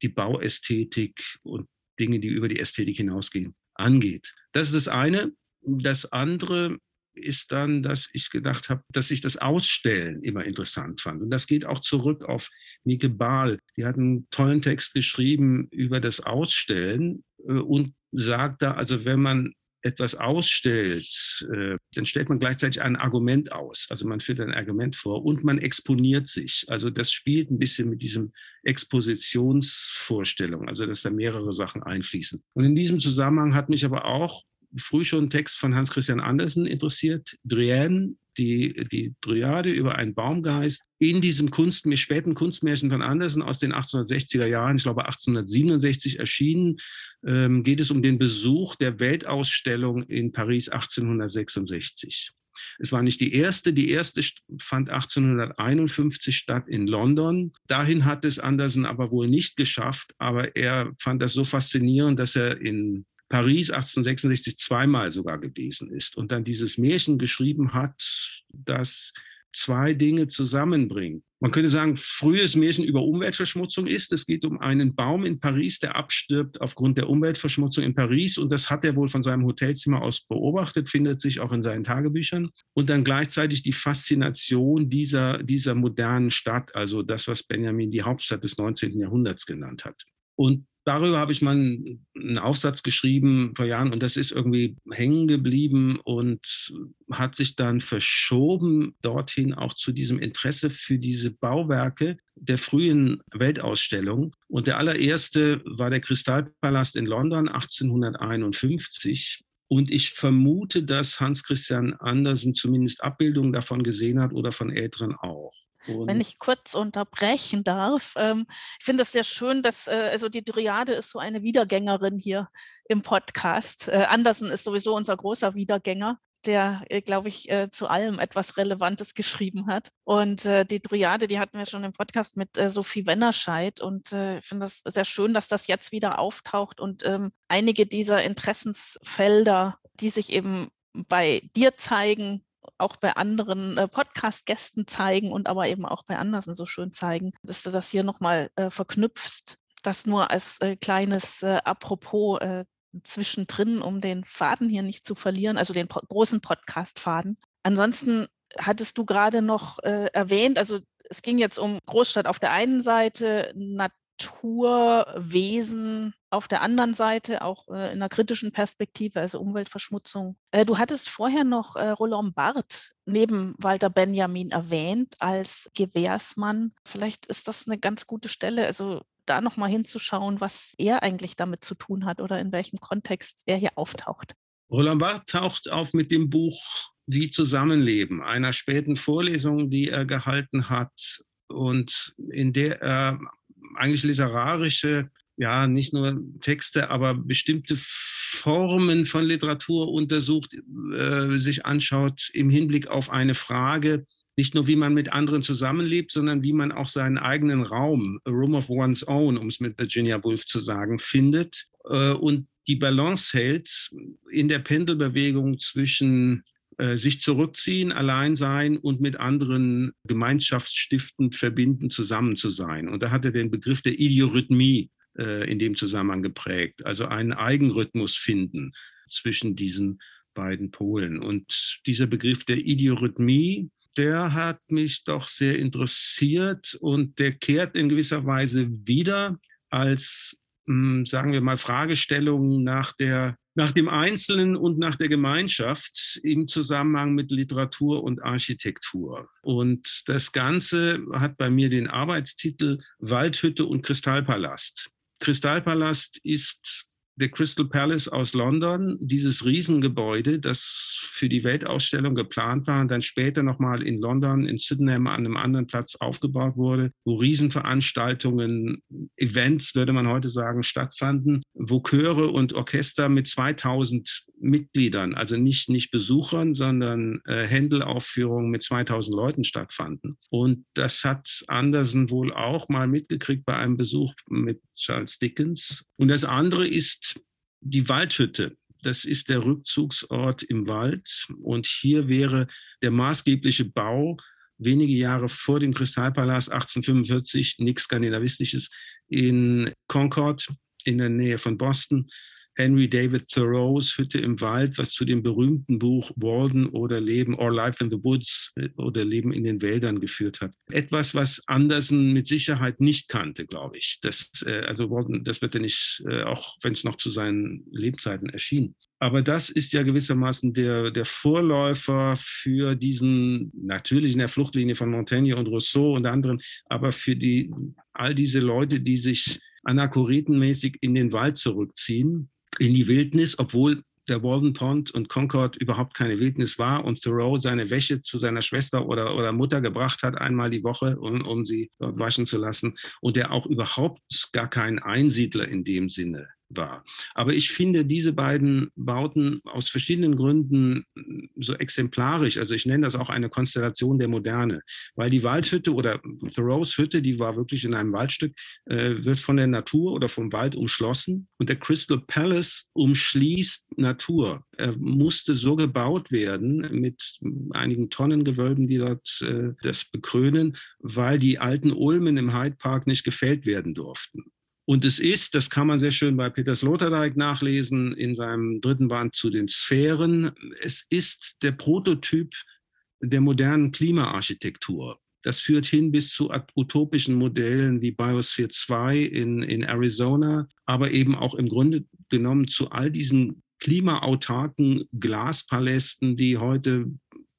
die Bauästhetik und Dinge, die über die Ästhetik hinausgehen, angeht. Das ist das eine. Das andere ist dann, dass ich gedacht habe, dass ich das Ausstellen immer interessant fand. Und das geht auch zurück auf Nike Bahl. Die hat einen tollen Text geschrieben über das Ausstellen äh, und sagt da, also wenn man etwas ausstellt, äh, dann stellt man gleichzeitig ein Argument aus. Also man führt ein Argument vor und man exponiert sich. Also das spielt ein bisschen mit diesem Expositionsvorstellung, also dass da mehrere Sachen einfließen. Und in diesem Zusammenhang hat mich aber auch früh schon Text von Hans Christian Andersen interessiert, Drienne, die, die Dryade über einen Baumgeist in diesem Kunst, späten Kunstmärchen von Andersen aus den 1860er Jahren, ich glaube 1867 erschienen, ähm, geht es um den Besuch der Weltausstellung in Paris 1866. Es war nicht die erste. Die erste fand 1851 statt in London. Dahin hat es Andersen aber wohl nicht geschafft. Aber er fand das so faszinierend, dass er in Paris 1866 zweimal sogar gewesen ist und dann dieses Märchen geschrieben hat, das zwei Dinge zusammenbringt. Man könnte sagen, frühes Märchen über Umweltverschmutzung ist. Es geht um einen Baum in Paris, der abstirbt aufgrund der Umweltverschmutzung in Paris. Und das hat er wohl von seinem Hotelzimmer aus beobachtet, findet sich auch in seinen Tagebüchern. Und dann gleichzeitig die Faszination dieser, dieser modernen Stadt, also das, was Benjamin die Hauptstadt des 19. Jahrhunderts genannt hat. Und darüber habe ich mal einen, Aufsatz geschrieben vor Jahren und das ist irgendwie hängen geblieben und hat sich dann verschoben dorthin auch zu diesem Interesse für diese Bauwerke der frühen Weltausstellung. Und der allererste war der Kristallpalast in London 1851. Und ich vermute, dass Hans Christian Andersen zumindest Abbildungen davon gesehen hat oder von älteren auch.
Und Wenn ich kurz unterbrechen darf, ähm, ich finde es sehr schön, dass äh, also die Dryade ist so eine Wiedergängerin hier im Podcast. Äh, Andersen ist sowieso unser großer Wiedergänger der, äh, glaube ich, äh, zu allem etwas Relevantes geschrieben hat. Und äh, die Dryade, die hatten wir schon im Podcast mit äh, Sophie Wennerscheid. Und äh, ich finde das sehr schön, dass das jetzt wieder auftaucht und ähm, einige dieser Interessensfelder, die sich eben bei dir zeigen, auch bei anderen äh, Podcast-Gästen zeigen und aber eben auch bei Andersen so schön zeigen, dass du das hier nochmal äh, verknüpfst. Das nur als äh, kleines äh, Apropos äh, zwischendrin, um den Faden hier nicht zu verlieren, also den po großen Podcast-Faden. Ansonsten hattest du gerade noch äh, erwähnt, also es ging jetzt um Großstadt auf der einen Seite, Naturwesen auf der anderen Seite, auch äh, in einer kritischen Perspektive, also Umweltverschmutzung. Äh, du hattest vorher noch äh, Roland Barth neben Walter Benjamin erwähnt als Gewährsmann. Vielleicht ist das eine ganz gute Stelle, also da nochmal hinzuschauen, was er eigentlich damit zu tun hat oder in welchem Kontext er hier auftaucht.
Roland Barth taucht auf mit dem Buch Wie Zusammenleben, einer späten Vorlesung, die er gehalten hat und in der er eigentlich literarische ja, nicht nur Texte, aber bestimmte Formen von Literatur untersucht, äh, sich anschaut im Hinblick auf eine Frage, nicht nur wie man mit anderen zusammenlebt, sondern wie man auch seinen eigenen Raum, a room of one's own, um es mit Virginia Woolf zu sagen, findet äh, und die Balance hält in der Pendelbewegung zwischen äh, sich zurückziehen, allein sein und mit anderen gemeinschaftsstiftend verbinden, zusammen zu sein. Und da hat er den Begriff der Idiorhythmie äh, in dem Zusammenhang geprägt, also einen Eigenrhythmus finden zwischen diesen beiden Polen. Und dieser Begriff der Idiorhythmie, der hat mich doch sehr interessiert und der kehrt in gewisser Weise wieder als, hm, sagen wir mal, Fragestellung nach der nach dem Einzelnen und nach der Gemeinschaft im Zusammenhang mit Literatur und Architektur. Und das Ganze hat bei mir den Arbeitstitel Waldhütte und Kristallpalast. Kristallpalast ist der Crystal Palace aus London, dieses Riesengebäude, das für die Weltausstellung geplant war und dann später nochmal in London, in Sydenham an einem anderen Platz aufgebaut wurde, wo Riesenveranstaltungen, Events, würde man heute sagen, stattfanden, wo Chöre und Orchester mit 2000 Mitgliedern, also nicht, nicht Besuchern, sondern äh, Händelaufführungen mit 2000 Leuten stattfanden. Und das hat Andersen wohl auch mal mitgekriegt bei einem Besuch mit Charles Dickens. Und das andere ist die Waldhütte. Das ist der Rückzugsort im Wald. Und hier wäre der maßgebliche Bau wenige Jahre vor dem Kristallpalast 1845, nichts Skandinavistisches, in Concord in der Nähe von Boston Henry David Thoreaus Hütte im Wald, was zu dem berühmten Buch Walden oder Leben or Life in the Woods äh, oder Leben in den Wäldern geführt hat. Etwas, was Andersen mit Sicherheit nicht kannte, glaube ich. Das, äh, also Walden, das wird er nicht, äh, auch wenn es noch zu seinen Lebzeiten erschien. Aber das ist ja gewissermaßen der, der Vorläufer für diesen, natürlich in der Fluchtlinie von Montaigne und Rousseau und anderen, aber für die, all diese Leute, die sich anachoritenmäßig in den Wald zurückziehen in die Wildnis, obwohl der Walden Pond und Concord überhaupt keine Wildnis war und Thoreau seine Wäsche zu seiner Schwester oder, oder Mutter gebracht hat, einmal die Woche, um, um sie waschen zu lassen. Und der auch überhaupt gar kein Einsiedler in dem Sinne war. Aber ich finde diese beiden Bauten aus verschiedenen Gründen so exemplarisch. Also ich nenne das auch eine Konstellation der Moderne, weil die Waldhütte oder Thoreaus Hütte, die war wirklich in einem Waldstück, äh, wird von der Natur oder vom Wald umschlossen und der Crystal Palace umschließt Natur. Er musste so gebaut werden mit einigen Tonnengewölben, die dort äh, das bekrönen, weil die alten Ulmen im Hyde Park nicht gefällt werden durften. Und es ist, das kann man sehr schön bei Peter Sloterdijk nachlesen in seinem dritten Band zu den Sphären, es ist der Prototyp der modernen Klimaarchitektur. Das führt hin bis zu utopischen Modellen wie Biosphere 2 in, in Arizona, aber eben auch im Grunde genommen zu all diesen klimaautarken Glaspalästen, die heute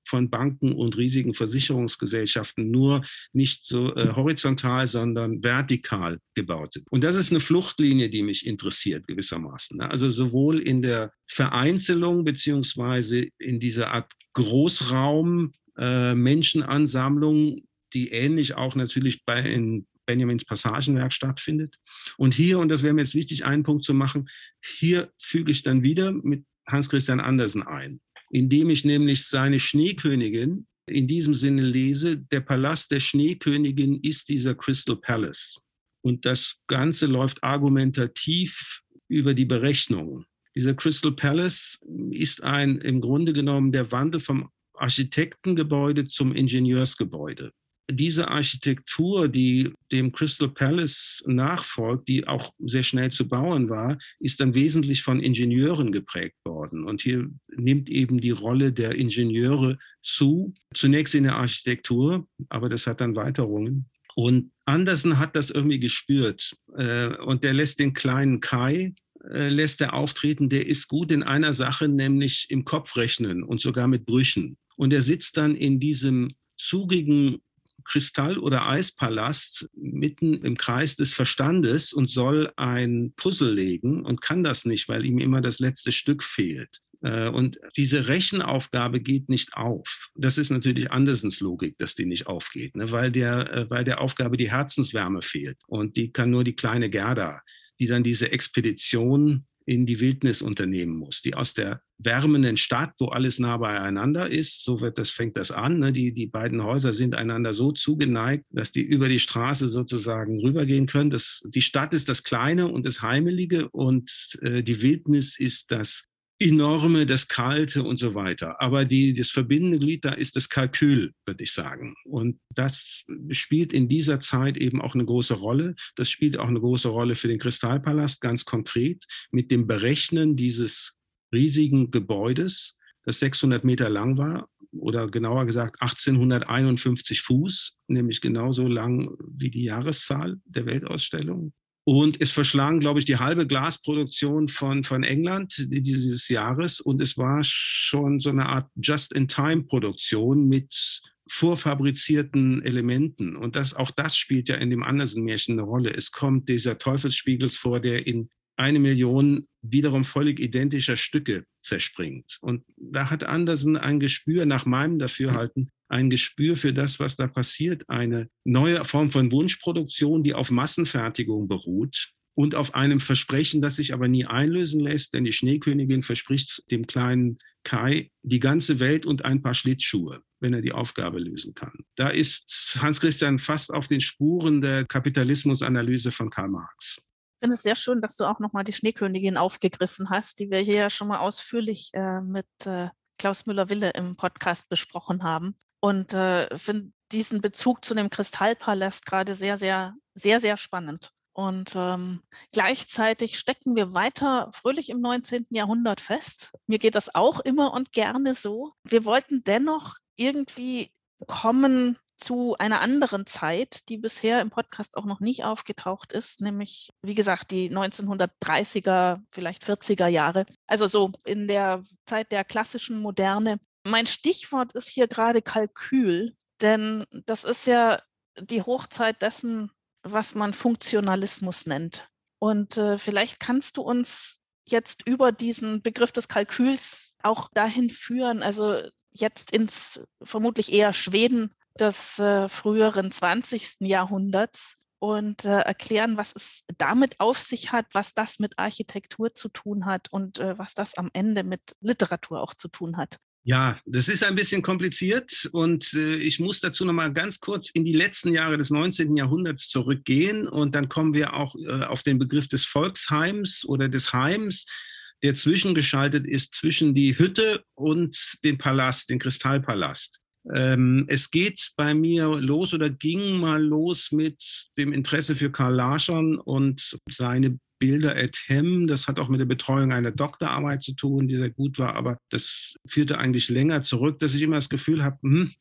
von Banken und riesigen Versicherungsgesellschaften nur nicht so äh, horizontal, sondern vertikal gebaut sind. Und das ist eine Fluchtlinie, die mich interessiert gewissermaßen. Ne? Also sowohl in der Vereinzelung beziehungsweise in dieser Art Großraum äh, Menschenansammlung, die ähnlich auch natürlich bei in Benjamins Passagenwerk stattfindet. Und hier, und das wäre mir jetzt wichtig, einen Punkt zu machen, hier füge ich dann wieder mit Hans Christian Andersen ein indem ich nämlich seine Schneekönigin in diesem Sinne lese, der Palast der Schneekönigin ist dieser Crystal Palace. Und das Ganze läuft argumentativ über die Berechnungen. Dieser Crystal Palace ist ein im Grunde genommen der Wandel vom Architektengebäude zum Ingenieursgebäude diese Architektur, die dem Crystal Palace nachfolgt, die auch sehr schnell zu bauen war, ist dann wesentlich von Ingenieuren geprägt worden. Und hier nimmt eben die Rolle der Ingenieure zu, zunächst in der Architektur, aber das hat dann Weiterungen. Und Andersen hat das irgendwie gespürt. Äh, und der lässt den kleinen Kai, äh, lässt er auftreten, der ist gut in einer Sache, nämlich im Kopfrechnen und sogar mit Brüchen. Und er sitzt dann in diesem zugigen Kristall- oder Eispalast mitten im Kreis des Verstandes und soll ein Puzzle legen und kann das nicht, weil ihm immer das letzte Stück fehlt. Äh, und diese Rechenaufgabe geht nicht auf. Das ist natürlich Andersens Logik, dass die nicht aufgeht, ne? weil, der, äh, weil der Aufgabe die Herzenswärme fehlt. Und die kann nur die kleine Gerda, die dann diese Expedition in die Wildnis unternehmen muss, die aus der wärmenden Stadt, wo alles nah beieinander ist, so wird das, fängt das an. Ne? Die, die beiden Häuser sind einander so zugeneigt, dass die über die Straße sozusagen rübergehen können. Das, die Stadt ist das Kleine und das Heimelige und äh, die Wildnis ist das enorme, das kalte und so weiter. Aber die, das verbindende Glied da ist das Kalkül, würde ich sagen. Und das spielt in dieser Zeit eben auch eine große Rolle. Das spielt auch eine große Rolle für den Kristallpalast, ganz konkret mit dem Berechnen dieses riesigen Gebäudes, das 600 Meter lang war oder genauer gesagt 1851 Fuß, nämlich genauso lang wie die Jahreszahl der Weltausstellung. Und es verschlang, glaube ich, die halbe Glasproduktion von, von England dieses Jahres. Und es war schon so eine Art Just-in-Time-Produktion mit vorfabrizierten Elementen. Und das, auch das spielt ja in dem Andersen-Märchen eine Rolle. Es kommt dieser Teufelsspiegels vor, der in eine Million wiederum völlig identischer Stücke zerspringt. Und da hat Andersen ein Gespür, nach meinem Dafürhalten, ein Gespür für das, was da passiert. Eine neue Form von Wunschproduktion, die auf Massenfertigung beruht und auf einem Versprechen, das sich aber nie einlösen lässt, denn die Schneekönigin verspricht dem kleinen Kai die ganze Welt und ein paar Schlittschuhe, wenn er die Aufgabe lösen kann. Da ist Hans Christian fast auf den Spuren der Kapitalismusanalyse von Karl Marx.
Ich finde es sehr schön, dass du auch nochmal die Schneekönigin aufgegriffen hast, die wir hier ja schon mal ausführlich äh, mit äh, Klaus Müller-Wille im Podcast besprochen haben. Und äh, finde diesen Bezug zu dem Kristallpalast gerade sehr, sehr, sehr, sehr spannend. Und ähm, gleichzeitig stecken wir weiter fröhlich im 19. Jahrhundert fest. Mir geht das auch immer und gerne so. Wir wollten dennoch irgendwie kommen zu einer anderen Zeit, die bisher im Podcast auch noch nicht aufgetaucht ist, nämlich, wie gesagt, die 1930er, vielleicht 40er Jahre. Also so in der Zeit der klassischen Moderne. Mein Stichwort ist hier gerade Kalkül, denn das ist ja die Hochzeit dessen, was man Funktionalismus nennt. Und äh, vielleicht kannst du uns jetzt über diesen Begriff des Kalküls auch dahin führen, also jetzt ins vermutlich eher Schweden des äh, früheren 20. Jahrhunderts und äh, erklären, was es damit auf sich hat, was das mit Architektur zu tun hat und äh, was das am Ende mit Literatur auch zu tun hat.
Ja, das ist ein bisschen kompliziert und äh, ich muss dazu noch mal ganz kurz in die letzten Jahre des 19. Jahrhunderts zurückgehen und dann kommen wir auch äh, auf den Begriff des Volksheims oder des Heims, der zwischengeschaltet ist zwischen die Hütte und den Palast, den Kristallpalast. Ähm, es geht bei mir los oder ging mal los mit dem Interesse für Karl Larschon und seine Bilder at Hem. Das hat auch mit der Betreuung einer Doktorarbeit zu tun, die sehr gut war, aber das führte eigentlich länger zurück, dass ich immer das Gefühl habe, hm,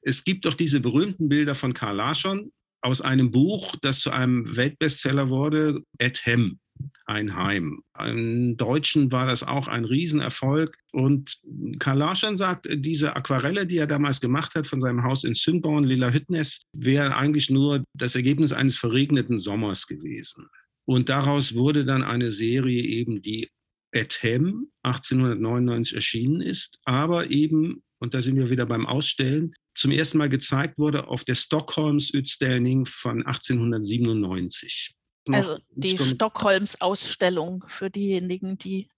Es gibt doch diese berühmten Bilder von Karl Larsson aus einem Buch, das zu einem Weltbestseller wurde, Ed Hem, ein Heim. Im Deutschen war das auch ein Riesenerfolg. Und Karl Larsson sagt, diese Aquarelle, die er damals gemacht hat von seinem Haus in Sünborn, Lilla Hüttnes, wäre eigentlich nur das Ergebnis eines verregneten Sommers gewesen. Und daraus wurde dann eine Serie eben, die Ethem 1899 erschienen ist, aber eben, und da sind wir wieder beim Ausstellen, zum ersten Mal gezeigt wurde auf der Stockholms Utställning von 1897.
Also die Stockholms Ausstellung für diejenigen, die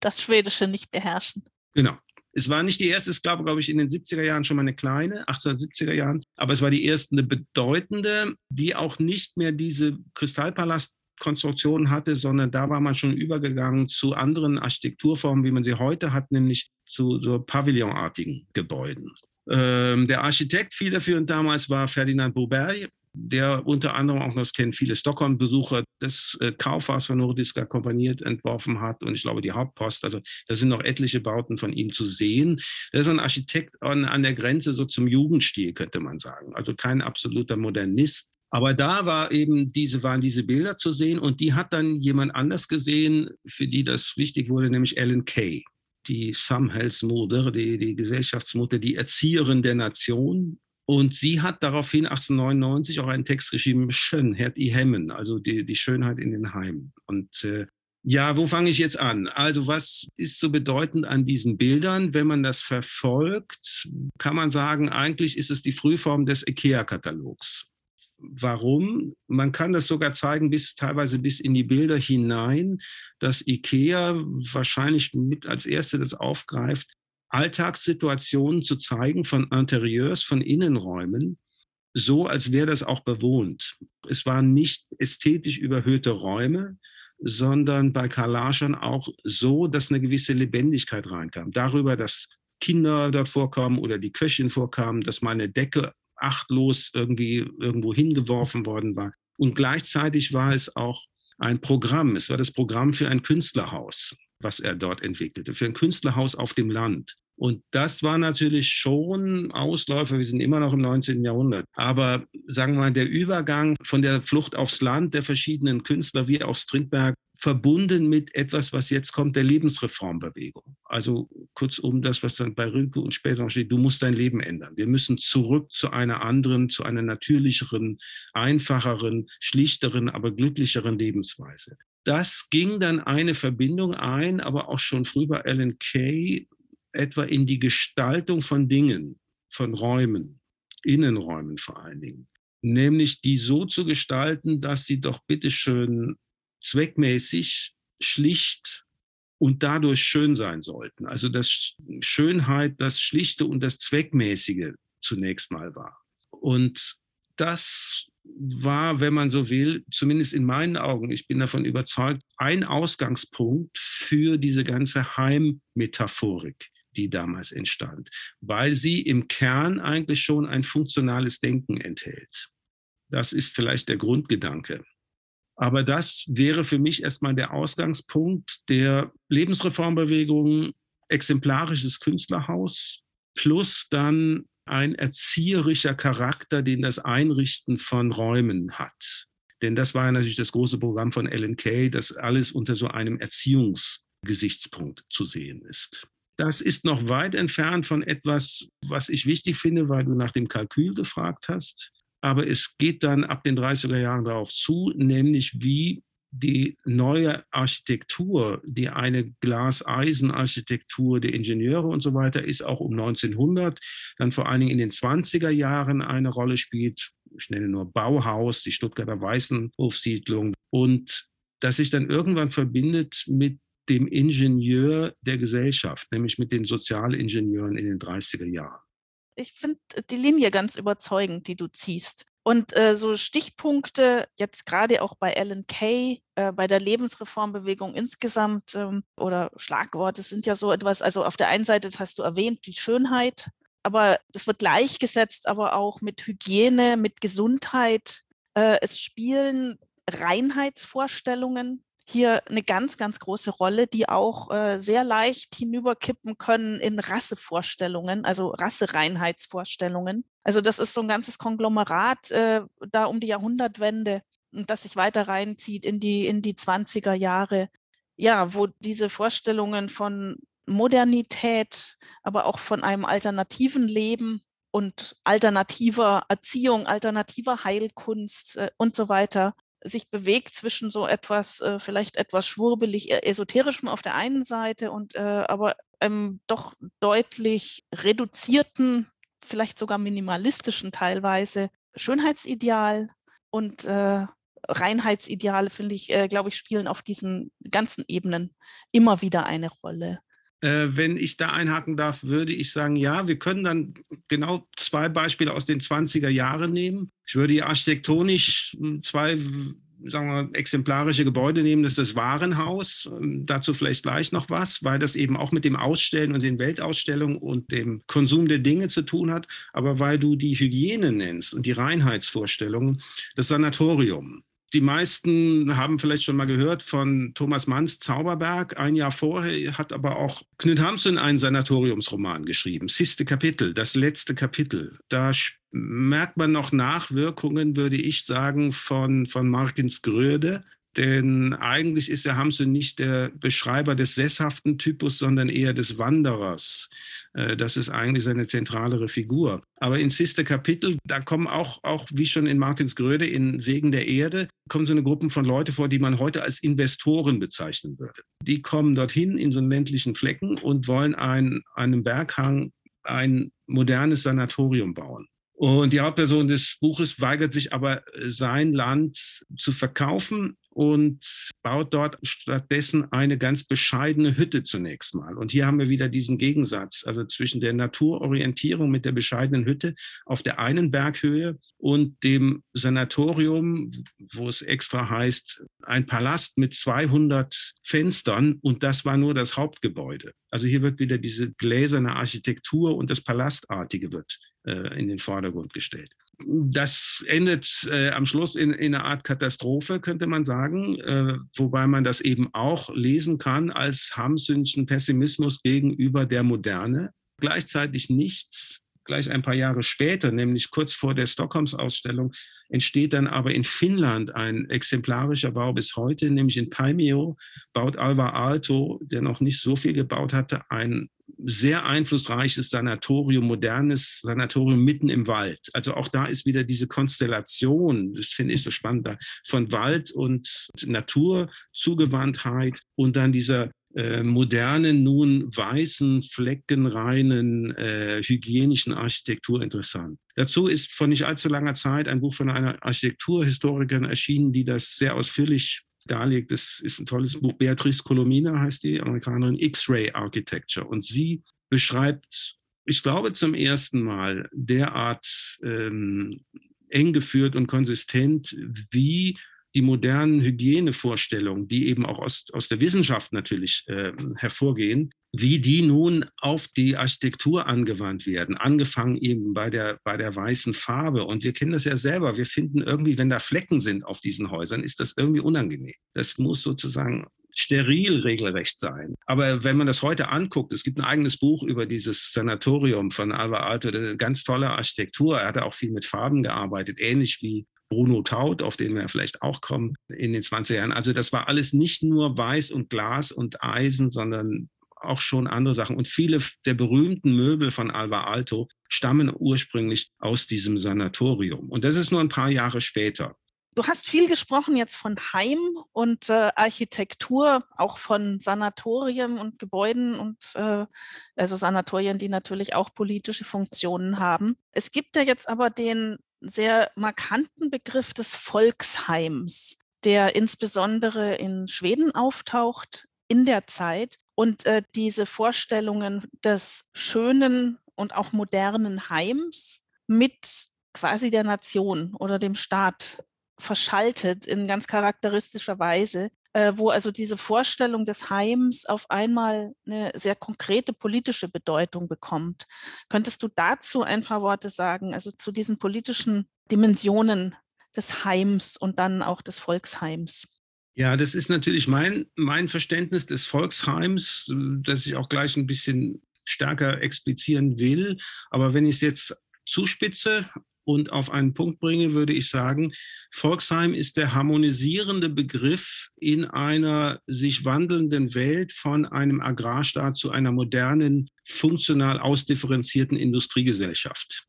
das Schwedische nicht beherrschen.
Genau. Es war nicht die erste, es gab, glaube ich, in den 70er Jahren schon mal eine kleine, 1870er Jahren, aber es war die erste, eine bedeutende, die auch nicht mehr diese Kristallpalast Konstruktion hatte, sondern da war man schon übergegangen zu anderen Architekturformen, wie man sie heute hat, nämlich zu so pavillonartigen Gebäuden. Ähm, der Architekt federführend damals war Ferdinand Boberg, der unter anderem auch noch, das kennen viele Stockholm-Besucher, das äh, Kaufhaus von Nordiska kompaniert entworfen hat und ich glaube die Hauptpost. Also da sind noch etliche Bauten von ihm zu sehen. Er ist ein Architekt an, an der Grenze so zum Jugendstil, könnte man sagen. Also kein absoluter Modernist, aber da war eben diese, waren diese Bilder zu sehen und die hat dann jemand anders gesehen, für die das wichtig wurde, nämlich Ellen Kay, die Samhällsmutter, die, die Gesellschaftsmutter, die Erzieherin der Nation. Und sie hat daraufhin 1899 auch einen Text geschrieben, Schönheit i Hemmen, also die, die Schönheit in den Heimen. Und äh, ja, wo fange ich jetzt an? Also was ist so bedeutend an diesen Bildern? Wenn man das verfolgt, kann man sagen, eigentlich ist es die Frühform des IKEA-Katalogs. Warum? Man kann das sogar zeigen, bis teilweise bis in die Bilder hinein, dass IKEA wahrscheinlich mit als erste das aufgreift, Alltagssituationen zu zeigen von Interieurs, von Innenräumen, so als wäre das auch bewohnt. Es waren nicht ästhetisch überhöhte Räume, sondern bei Larsson auch so, dass eine gewisse Lebendigkeit reinkam. Darüber, dass Kinder dort vorkommen oder die Köchin vorkamen, dass mal eine Decke achtlos irgendwie irgendwo hingeworfen worden war. Und gleichzeitig war es auch ein Programm. Es war das Programm für ein Künstlerhaus, was er dort entwickelte, für ein Künstlerhaus auf dem Land. Und das war natürlich schon Ausläufer. Wir sind immer noch im 19. Jahrhundert. Aber sagen wir mal, der Übergang von der Flucht aufs Land der verschiedenen Künstler wie auch Strindberg verbunden mit etwas, was jetzt kommt, der Lebensreformbewegung. Also kurzum das, was dann bei Rilke und später noch steht, du musst dein Leben ändern. Wir müssen zurück zu einer anderen, zu einer natürlicheren, einfacheren, schlichteren, aber glücklicheren Lebensweise. Das ging dann eine Verbindung ein, aber auch schon früh bei Alan Kay, etwa in die Gestaltung von Dingen, von Räumen, Innenräumen vor allen Dingen. Nämlich die so zu gestalten, dass sie doch bitteschön zweckmäßig, schlicht und dadurch schön sein sollten. Also dass Schönheit das Schlichte und das Zweckmäßige zunächst mal war. Und das war, wenn man so will, zumindest in meinen Augen, ich bin davon überzeugt, ein Ausgangspunkt für diese ganze Heimmetaphorik, die damals entstand, weil sie im Kern eigentlich schon ein funktionales Denken enthält. Das ist vielleicht der Grundgedanke. Aber das wäre für mich erstmal der Ausgangspunkt der Lebensreformbewegung, exemplarisches Künstlerhaus plus dann ein erzieherischer Charakter, den das Einrichten von Räumen hat. Denn das war natürlich das große Programm von Ellen Kay, dass alles unter so einem Erziehungsgesichtspunkt zu sehen ist. Das ist noch weit entfernt von etwas, was ich wichtig finde, weil du nach dem Kalkül gefragt hast. Aber es geht dann ab den 30er Jahren darauf zu, nämlich wie die neue Architektur, die eine Glas-Eisen-Architektur der Ingenieure und so weiter ist, auch um 1900, dann vor allen Dingen in den 20er Jahren eine Rolle spielt. Ich nenne nur Bauhaus, die Stuttgarter Weißenhofsiedlung und das sich dann irgendwann verbindet mit dem Ingenieur der Gesellschaft, nämlich mit den Sozialingenieuren in den 30er Jahren
ich finde die Linie ganz überzeugend, die du ziehst. Und äh, so Stichpunkte, jetzt gerade auch bei Alan Kay, äh, bei der Lebensreformbewegung insgesamt ähm, oder Schlagworte sind ja so etwas, also auf der einen Seite, das hast du erwähnt, die Schönheit, aber das wird gleichgesetzt, aber auch mit Hygiene, mit Gesundheit. Äh, es spielen Reinheitsvorstellungen hier eine ganz, ganz große Rolle, die auch äh, sehr leicht hinüberkippen können in Rassevorstellungen, also Rassereinheitsvorstellungen. Also das ist so ein ganzes Konglomerat äh, da um die Jahrhundertwende, das sich weiter reinzieht in die, in die 20er Jahre. Ja, wo diese Vorstellungen von Modernität, aber auch von einem alternativen Leben und alternativer Erziehung, alternativer Heilkunst äh, und so weiter sich bewegt zwischen so etwas, äh, vielleicht etwas schwurbelig äh, esoterischem auf der einen Seite und äh, aber einem doch deutlich reduzierten, vielleicht sogar minimalistischen teilweise Schönheitsideal und äh, Reinheitsideale, finde ich, äh, glaube ich, spielen auf diesen ganzen Ebenen immer wieder eine Rolle.
Äh, wenn ich da einhaken darf, würde ich sagen, ja, wir können dann genau zwei Beispiele aus den 20er Jahren nehmen. Ich würde architektonisch hm, zwei sagen wir, exemplarische Gebäude nehmen, das ist das Warenhaus. Ähm, dazu vielleicht gleich noch was, weil das eben auch mit dem Ausstellen und den Weltausstellungen und dem Konsum der Dinge zu tun hat. Aber weil du die Hygiene nennst und die Reinheitsvorstellungen, das Sanatorium die meisten haben vielleicht schon mal gehört von Thomas Manns Zauberberg. Ein Jahr vorher hat aber auch Knut Hamsun einen Sanatoriumsroman geschrieben. Siste Kapitel, das letzte Kapitel. Da merkt man noch Nachwirkungen, würde ich sagen, von, von Markins Gröde. Denn eigentlich ist der Hamsun nicht der Beschreiber des sesshaften Typus, sondern eher des Wanderers. Äh, das ist eigentlich seine zentralere Figur. Aber in Sister Kapitel, da kommen auch, auch wie schon in Martins Gröde, in Segen der Erde, kommen so eine Gruppe von Leuten vor, die man heute als Investoren bezeichnen würde. Die kommen dorthin in so einen ländlichen Flecken und wollen ein, einem Berghang ein modernes Sanatorium bauen. Und die Hauptperson des Buches weigert sich aber, sein Land zu verkaufen und baut dort stattdessen eine ganz bescheidene Hütte zunächst mal. Und hier haben wir wieder diesen Gegensatz, also zwischen der Naturorientierung mit der bescheidenen Hütte auf der einen Berghöhe und dem Sanatorium, wo es extra heißt, ein Palast mit 200 Fenstern und das war nur das Hauptgebäude. Also hier wird wieder diese gläserne Architektur und das Palastartige wird äh, in den Vordergrund gestellt das endet äh, am Schluss in, in, einer Art Katastrophe, könnte man sagen, äh, wobei man das eben auch lesen kann als Hamsünchen Pessimismus gegenüber der Moderne. Gleichzeitig nichts, gleich ein paar Jahre später, nämlich kurz vor der Stockholms-Ausstellung, entsteht dann aber in Finnland ein exemplarischer Bau bis heute, nämlich in Paimio baut Alvar Aalto, der noch nicht so viel gebaut hatte, ein sehr einflussreiches Sanatorium, modernes Sanatorium mitten im Wald. Also auch da ist wieder diese Konstellation, das finde ich so spannend, von Wald und Naturzugewandtheit und dann dieser äh, modernen, nun weißen, fleckenreinen, äh, hygienischen Architektur interessant. Dazu ist vor nicht allzu langer Zeit ein Buch von einer Architekturhistorikerin erschienen, die das sehr ausführlich darlegt. Das ist ein tolles Buch. Beatrice Colomina heißt die Amerikanerin, X-Ray Architecture. Und sie beschreibt, ich glaube zum ersten Mal derart ähm, eng geführt und konsistent, wie die modernen Hygienevorstellungen, die eben auch aus, aus der Wissenschaft natürlich äh, hervorgehen, wie die nun auf die Architektur angewandt werden, angefangen eben bei der, bei der weißen Farbe. Und wir kennen das ja selber. Wir finden irgendwie, wenn da Flecken sind auf diesen Häusern, ist das irgendwie unangenehm. Das muss sozusagen steril regelrecht sein. Aber wenn man das heute anguckt, es gibt ein eigenes Buch über dieses Sanatorium von Alvar Aalto, ganz tolle Architektur. Er hatte auch viel mit Farben gearbeitet, ähnlich wie Bruno Taut, auf den wir vielleicht auch kommen in den 20er Jahren. Also das war alles nicht nur Weiß und Glas und Eisen, sondern auch schon andere Sachen. Und viele der berühmten Möbel von Alva Alto stammen ursprünglich aus diesem Sanatorium. Und das ist nur ein paar Jahre später.
Du hast viel gesprochen jetzt von Heim und äh, Architektur, auch von Sanatorien und Gebäuden und äh, also Sanatorien, die natürlich auch politische Funktionen haben. Es gibt ja jetzt aber den sehr markanten Begriff des Volksheims, der insbesondere in Schweden auftaucht in der Zeit. Und äh, diese Vorstellungen des schönen und auch modernen Heims mit quasi der Nation oder dem Staat verschaltet in ganz charakteristischer Weise, äh, wo also diese Vorstellung des Heims auf einmal eine sehr konkrete politische Bedeutung bekommt. Könntest du dazu ein paar Worte sagen, also zu diesen politischen Dimensionen des Heims und dann auch des Volksheims?
Ja, das ist natürlich mein, mein Verständnis des Volksheims, das ich auch gleich ein bisschen stärker explizieren will. Aber wenn ich es jetzt zuspitze und auf einen Punkt bringe, würde ich sagen, Volksheim ist der harmonisierende Begriff in einer sich wandelnden Welt von einem Agrarstaat zu einer modernen, funktional ausdifferenzierten Industriegesellschaft.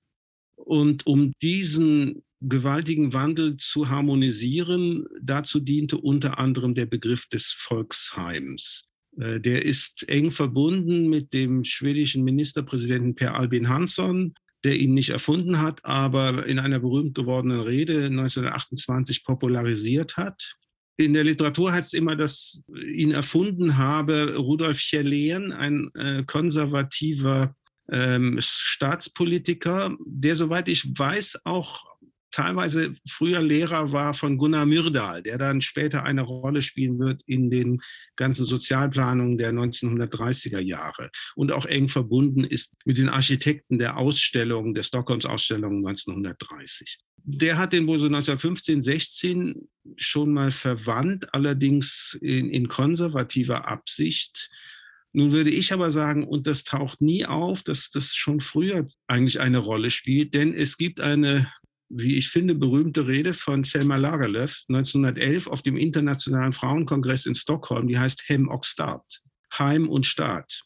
Und um diesen gewaltigen Wandel zu harmonisieren, dazu diente unter anderem der Begriff des Volksheims. Äh, der ist eng verbunden mit dem schwedischen Ministerpräsidenten Per Albin Hansson, der ihn nicht erfunden hat, aber in einer berühmt gewordenen Rede 1928 popularisiert hat. In der Literatur heißt es immer, dass ihn erfunden habe Rudolf Schellehen, ein äh, konservativer ähm, Staatspolitiker, der, soweit ich weiß, auch teilweise früher Lehrer war von Gunnar Myrdal, der dann später eine Rolle spielen wird in den ganzen Sozialplanungen der 1930er Jahre und auch eng verbunden ist mit den Architekten der Ausstellung, der Stockholms Ausstellung 1930. Der hat den wohl so 1915, 16 schon mal verwandt, allerdings in, in konservativer Absicht. Nun würde ich aber sagen, und das taucht nie auf, dass das schon früher eigentlich eine Rolle spielt, denn es gibt eine wie ich finde, berühmte Rede von Selma Lagerlöf 1911 auf dem Internationalen Frauenkongress in Stockholm, die heißt Hem och Staat, Heim und Staat.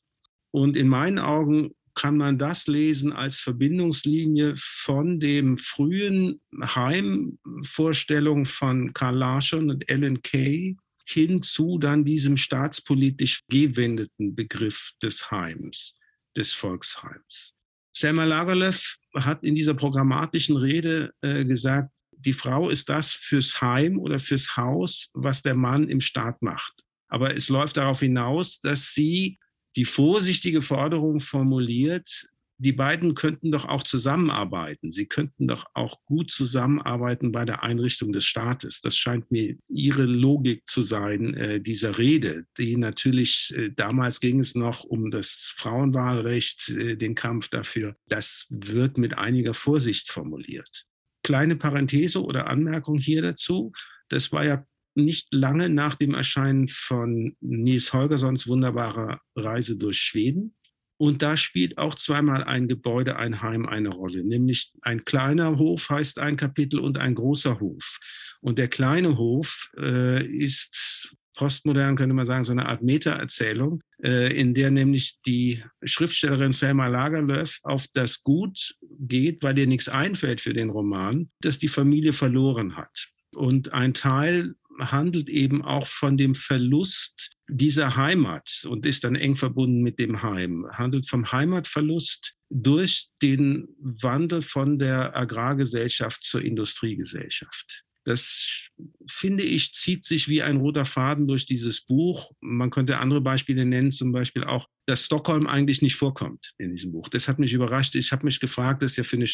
Und in meinen Augen kann man das lesen als Verbindungslinie von dem frühen Heimvorstellung von Karl Larsson und Ellen Kay hin zu dann diesem staatspolitisch gewendeten Begriff des Heims, des Volksheims. Selma Lagerlöf hat in dieser programmatischen Rede äh, gesagt, die Frau ist das fürs Heim oder fürs Haus, was der Mann im Staat macht. Aber es läuft darauf hinaus, dass sie die vorsichtige Forderung formuliert, die beiden könnten doch auch zusammenarbeiten. Sie könnten doch auch gut zusammenarbeiten bei der Einrichtung des Staates. Das scheint mir ihre Logik zu sein, äh, dieser Rede, die natürlich, äh, damals ging es noch um das Frauenwahlrecht, äh, den Kampf dafür. Das wird mit einiger Vorsicht formuliert. Kleine Parenthese oder Anmerkung hier dazu. Das war ja nicht lange nach dem Erscheinen von Nils Holgerssons wunderbarer Reise durch Schweden. Und da spielt auch zweimal ein Gebäude, ein Heim eine Rolle, nämlich ein kleiner Hof heißt ein Kapitel und ein großer Hof. Und der kleine Hof äh, ist postmodern, könnte man sagen, so eine Art Meta-Erzählung, äh, in der nämlich die Schriftstellerin Selma Lagerlöf auf das Gut geht, weil ihr nichts einfällt für den Roman, das die Familie verloren hat. Und ein Teil handelt eben auch von dem Verlust dieser Heimat und ist dann eng verbunden mit dem Heim, handelt vom Heimatverlust durch den Wandel von der Agrargesellschaft zur Industriegesellschaft. Das finde ich, zieht sich wie ein roter Faden durch dieses Buch. Man könnte andere Beispiele nennen, zum Beispiel auch, dass Stockholm eigentlich nicht vorkommt in diesem Buch. Das hat mich überrascht. Ich habe mich gefragt, das ist ja für eine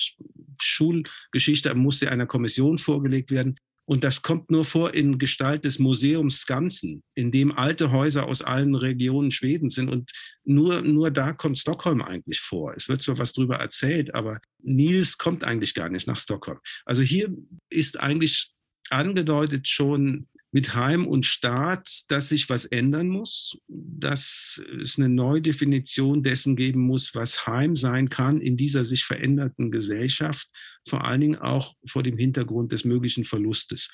Schulgeschichte, musste einer Kommission vorgelegt werden. Und das kommt nur vor in Gestalt des Museums Skansen, in dem alte Häuser aus allen Regionen Schwedens sind. Und nur, nur da kommt Stockholm eigentlich vor. Es wird zwar was drüber erzählt, aber Nils kommt eigentlich gar nicht nach Stockholm. Also hier ist eigentlich angedeutet schon mit Heim und Staat, dass sich was ändern muss, dass es eine Neudefinition dessen geben muss, was Heim sein kann in dieser sich veränderten Gesellschaft, vor allen Dingen auch vor dem Hintergrund des möglichen Verlustes.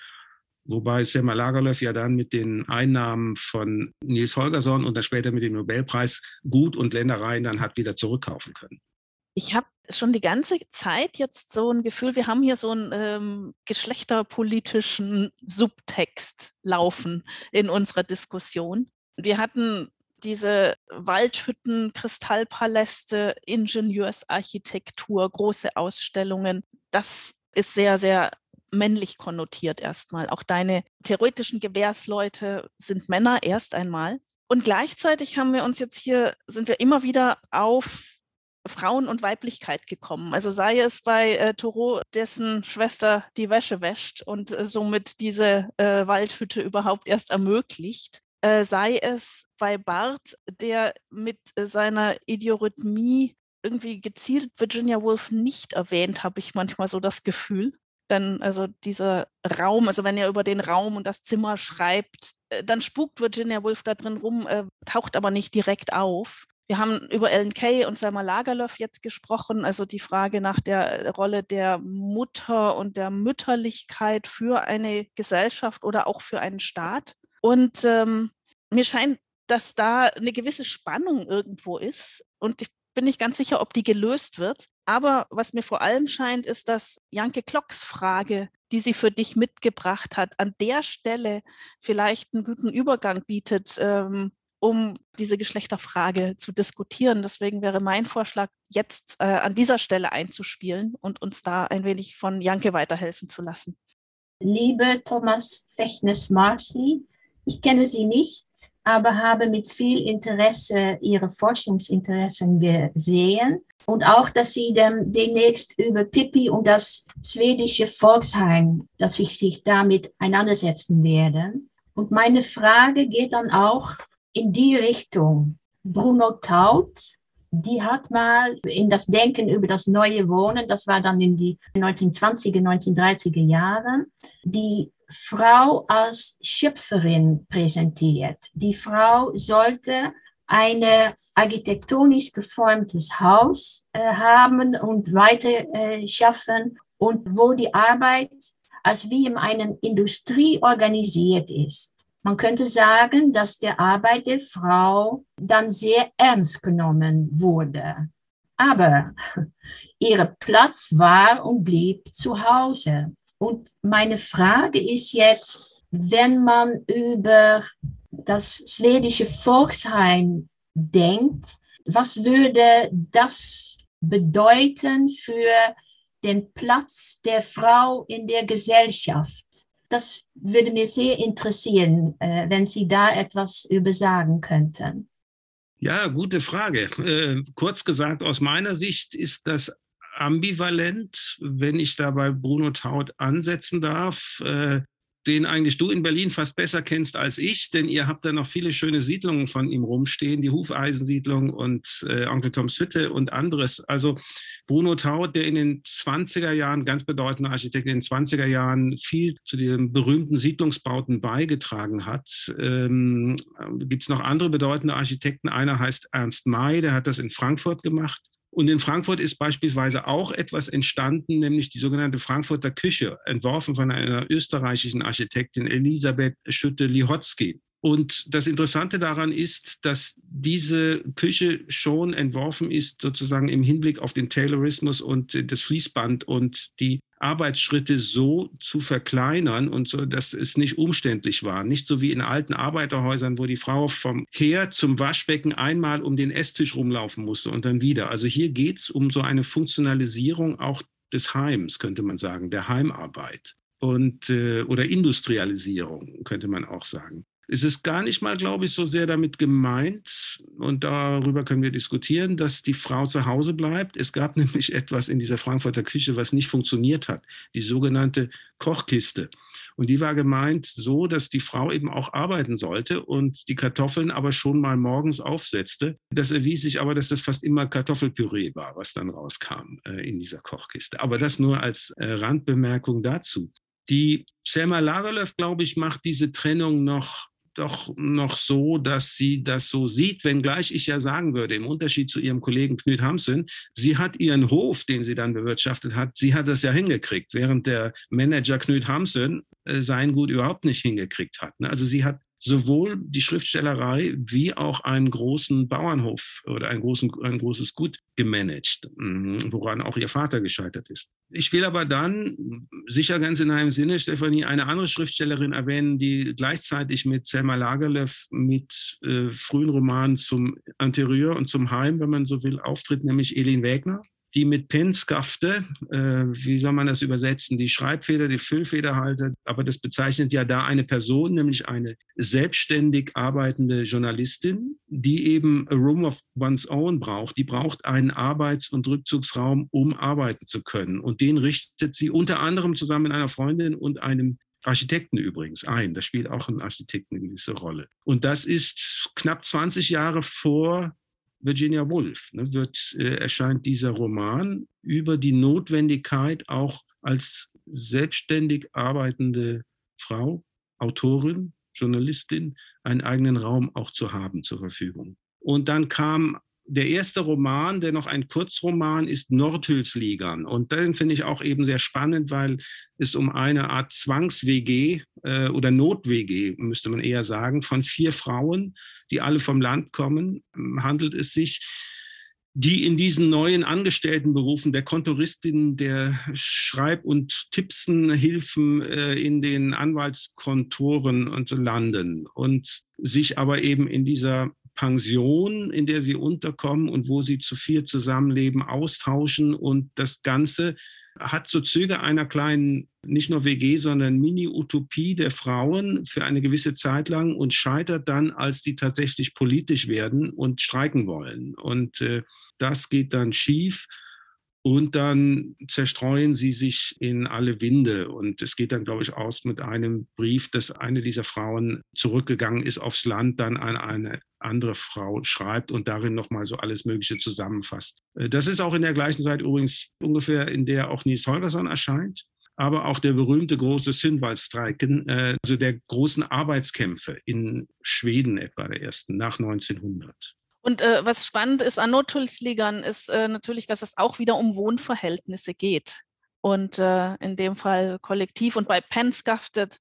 Wobei Selma Lagerlöf ja dann mit den Einnahmen von Nils Holgersson und dann später mit dem Nobelpreis Gut und Ländereien dann hat wieder zurückkaufen können.
Ich habe schon die ganze Zeit jetzt so ein Gefühl, wir haben hier so einen ähm, geschlechterpolitischen Subtext laufen in unserer Diskussion. Wir hatten diese Waldhütten, Kristallpaläste, Ingenieursarchitektur, große Ausstellungen. Das ist sehr, sehr männlich konnotiert erstmal. Auch deine theoretischen Gewährsleute sind Männer erst einmal. Und gleichzeitig haben wir uns jetzt hier, sind wir immer wieder auf Frauen und Weiblichkeit gekommen. Also sei es bei äh, Thoreau, dessen Schwester die Wäsche wäscht und äh, somit diese äh, Waldhütte überhaupt erst ermöglicht. Äh, sei es bei Barth, der mit äh, seiner Idiorhythmie irgendwie gezielt Virginia Woolf nicht erwähnt, habe ich manchmal so das Gefühl. Denn also dieser Raum, also wenn er über den Raum und das Zimmer schreibt, äh, dann spukt Virginia Woolf da drin rum, taucht aber nicht direkt auf. Wir haben über Ellen Kay und Selma Lagerlöf jetzt gesprochen, also die Frage nach der Rolle der Mutter und der Mütterlichkeit für eine Gesellschaft oder auch für einen Staat. Und ähm, mir scheint, dass da eine gewisse Spannung irgendwo ist. Und ich bin nicht ganz sicher, ob die gelöst wird. Aber was mir vor allem scheint, ist, dass Janke Klocks Frage, die sie für dich mitgebracht hat, an der Stelle vielleicht einen guten Übergang bietet, ähm, um diese Geschlechterfrage zu diskutieren. Deswegen wäre mein Vorschlag, jetzt äh, an dieser Stelle einzuspielen und uns da ein wenig von Janke weiterhelfen zu lassen.
Liebe Thomas Fechnes-Marcy, ich kenne sie nicht, aber habe mit viel Interesse ihre Forschungsinteressen gesehen und auch, dass sie dem, demnächst über Pippi und das schwedische Volksheim, dass sie sich damit einandersetzen werden. Und meine Frage geht dann auch in die Richtung. Bruno Taut, die hat mal in das Denken über das neue Wohnen, das war dann in die 1920er, 1930er Jahren, die Frau als Schöpferin präsentiert. Die Frau sollte ein architektonisch geformtes Haus äh, haben und weiter äh, schaffen und wo die Arbeit als wie in einer Industrie organisiert ist. Man könnte sagen, dass der Arbeit der Frau dann sehr ernst genommen wurde. Aber [laughs] ihr Platz war und blieb zu Hause. Und meine Frage ist jetzt, wenn man über das schwedische Volksheim denkt, was würde das bedeuten für den Platz der Frau in der Gesellschaft? Das würde mir sehr interessieren, äh, wenn Sie da etwas über sagen könnten.
Ja, gute Frage. Äh, kurz gesagt, aus meiner Sicht ist das ambivalent, wenn ich da bei Bruno Taut ansetzen darf. Den eigentlich du in Berlin fast besser kennst als ich, denn ihr habt da noch viele schöne Siedlungen von ihm rumstehen, die Hufeisensiedlung und äh, Onkel Toms Hütte und anderes. Also Bruno Taut, der in den 20er Jahren, ganz bedeutender Architekt, in den 20er Jahren viel zu den berühmten Siedlungsbauten beigetragen hat. Ähm, Gibt es noch andere bedeutende Architekten? Einer heißt Ernst May, der hat das in Frankfurt gemacht. Und in Frankfurt ist beispielsweise auch etwas entstanden, nämlich die sogenannte Frankfurter Küche, entworfen von einer österreichischen Architektin Elisabeth Schütte-Lihotzky. Und das Interessante daran ist, dass diese Küche schon entworfen ist, sozusagen im Hinblick auf den Taylorismus und das Fließband und die Arbeitsschritte so zu verkleinern und so, dass es nicht umständlich war. Nicht so wie in alten Arbeiterhäusern, wo die Frau vom Herd zum Waschbecken einmal um den Esstisch rumlaufen musste und dann wieder. Also hier geht es um so eine Funktionalisierung auch des Heims, könnte man sagen, der Heimarbeit und äh, oder Industrialisierung, könnte man auch sagen. Es ist gar nicht mal, glaube ich, so sehr damit gemeint, und darüber können wir diskutieren, dass die Frau zu Hause bleibt. Es gab [laughs] nämlich etwas in dieser Frankfurter Küche, was nicht funktioniert hat, die sogenannte Kochkiste. Und die war gemeint so, dass die Frau eben auch arbeiten sollte und die Kartoffeln aber schon mal morgens aufsetzte. Das erwies sich aber, dass das fast immer Kartoffelpüree war, was dann rauskam äh, in dieser Kochkiste. Aber das nur als äh, Randbemerkung dazu. Die Selma Lagerlöf, glaube ich, macht diese Trennung noch doch noch so, dass sie das so sieht, wenngleich ich ja sagen würde, im Unterschied zu ihrem Kollegen Knut Hamsen, sie hat ihren Hof, den sie dann bewirtschaftet hat, sie hat das ja hingekriegt, während der Manager Knut Hamsen äh, sein Gut überhaupt nicht hingekriegt hat. Ne? Also sie hat sowohl die Schriftstellerei wie auch einen großen Bauernhof oder ein, großen, ein großes Gut gemanagt, mhm, woran auch ihr Vater gescheitert ist. Ich will aber dann sicher ganz in einem Sinne, Stefanie, eine andere Schriftstellerin erwähnen, die gleichzeitig mit Selma Lagerlöf mit äh, frühen Romanen zum Interieur und zum Heim, wenn man so will, auftritt, nämlich Elin Wägner die mit Penskafte, äh, wie soll man das übersetzen, die Schreibfeder, die Füllfederhalter, aber das bezeichnet ja da eine Person, nämlich eine selbstständig arbeitende Journalistin, die eben a room of one's own braucht. Die braucht einen Arbeits- und Rückzugsraum, um arbeiten zu können. Und den richtet sie unter anderem zusammen mit einer Freundin und einem Architekten übrigens ein. Da spielt auch ein Architekt eine gewisse Rolle. Und das ist knapp 20 Jahre vor Virginia Woolf ne, wird, äh, erscheint dieser Roman über die Notwendigkeit auch als selbstständig arbeitende Frau, Autorin, Journalistin, einen eigenen Raum auch zu haben zur Verfügung. Und dann kam der erste Roman, der noch ein Kurzroman ist, Nordhülsligern. Und den finde ich auch eben sehr spannend, weil es um eine Art Zwangs-WG äh, oder Not-WG, müsste man eher sagen, von vier Frauen, die alle vom Land kommen, handelt es sich die in diesen neuen Angestelltenberufen der Kontoristin, der Schreib- und Tippsenhilfen äh, in den Anwaltskontoren und so landen und sich aber eben in dieser Pension, in der sie unterkommen und wo sie zu vier zusammenleben, austauschen und das Ganze hat so Züge einer kleinen, nicht nur WG, sondern Mini-Utopie der Frauen für eine gewisse Zeit lang und scheitert dann, als die tatsächlich politisch werden und streiken wollen. Und äh, das geht dann schief. Und dann zerstreuen sie sich in alle Winde. Und es geht dann, glaube ich, aus mit einem Brief, dass eine dieser Frauen zurückgegangen ist aufs Land, dann an eine andere Frau schreibt und darin nochmal so alles Mögliche zusammenfasst. Äh, das ist auch in der gleichen Zeit übrigens ungefähr, in der auch Nils Holgersson erscheint aber auch der berühmte große Sinnwaldstreiken, äh, also der großen Arbeitskämpfe in Schweden etwa der ersten nach 1900.
Und äh, was spannend ist an Nothulsligern, ist äh, natürlich, dass es auch wieder um Wohnverhältnisse geht. Und äh, in dem Fall kollektiv. Und bei Penskaftet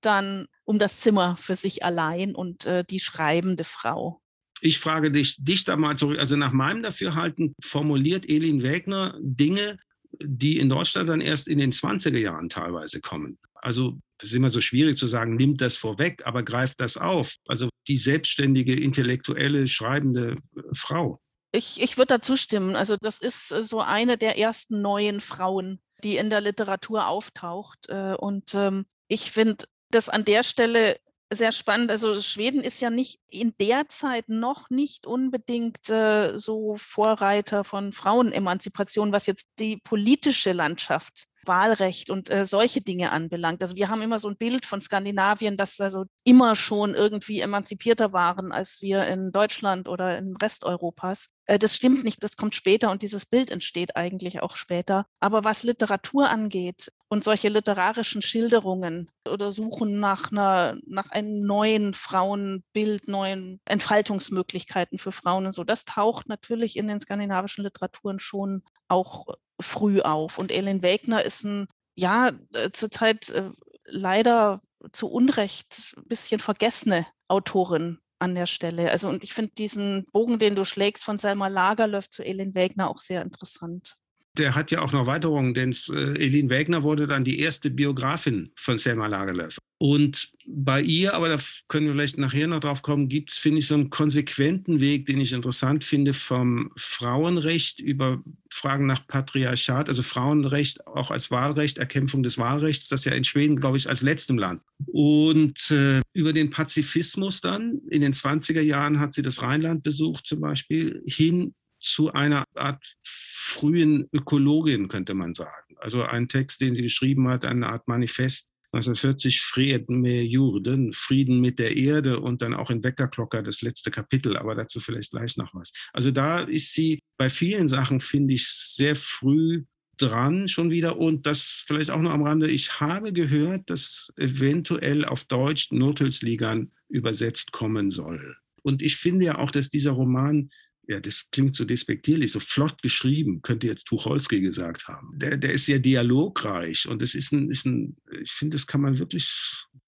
dann um das Zimmer für sich allein und äh, die schreibende Frau.
Ich frage dich, dich da mal zurück. Also nach meinem Dafürhalten formuliert Elin Wägner Dinge, die in Deutschland dann erst in den 20er Jahren teilweise kommen. Also es ist immer so schwierig zu sagen, nimmt das vorweg, aber greift das auf. Also die selbstständige, intellektuelle, schreibende äh, Frau.
Ich, ich würde dazu stimmen. Also das ist äh, so eine der ersten neuen Frauen, die in der Literatur auftaucht. Äh, und ähm, ich finde das an der Stelle sehr spannend. Also Schweden ist ja nicht in der Zeit noch nicht unbedingt äh, so Vorreiter von Frauenemanzipation, was jetzt die politische Landschaft Wahlrecht und äh, solche Dinge anbelangt. Also wir haben immer so ein Bild von Skandinavien, dass also immer schon irgendwie emanzipierter waren als wir in Deutschland oder im Rest Europas. Äh, das stimmt nicht, das kommt später und dieses Bild entsteht eigentlich auch später. Aber was Literatur angeht und solche literarischen Schilderungen oder Suchen nach einer, nach einem neuen Frauenbild, neuen Entfaltungsmöglichkeiten für Frauen und so, das taucht natürlich in den skandinavischen Literaturen schon auch früh auf. Und Elin Wegner ist ein, ja, äh, zurzeit äh, leider zu Unrecht ein bisschen vergessene Autorin an der Stelle. Also und ich finde diesen Bogen, den du schlägst von Selma Lagerlöf zu Elin Wegner auch sehr interessant.
Der hat ja auch noch Weiterungen, denn äh, Elin Wegner wurde dann die erste Biografin von Selma Lagerlöf. Und bei ihr, aber da können wir vielleicht nachher noch drauf kommen, gibt es, finde ich, so einen konsequenten Weg, den ich interessant finde, vom Frauenrecht über Fragen nach Patriarchat, also Frauenrecht auch als Wahlrecht, Erkämpfung des Wahlrechts, das ja in Schweden, glaube ich, als letztem Land. Und äh, über den Pazifismus dann, in den 20er Jahren hat sie das Rheinland besucht zum Beispiel, hin zu einer Art frühen Ökologin, könnte man sagen. Also ein Text, den sie geschrieben hat, eine Art Manifest 1940 Frieden mit Jurden, Frieden mit der Erde und dann auch in Weckerklocker das letzte Kapitel, aber dazu vielleicht gleich noch was. Also da ist sie bei vielen Sachen, finde ich, sehr früh dran schon wieder und das vielleicht auch noch am Rande. Ich habe gehört, dass eventuell auf Deutsch Notelsligern übersetzt kommen soll. Und ich finde ja auch, dass dieser Roman ja, das klingt so despektierlich, so flott geschrieben, könnte jetzt Tucholsky gesagt haben. Der, der ist sehr dialogreich und es ist ein, ist ein, ich finde, das kann man wirklich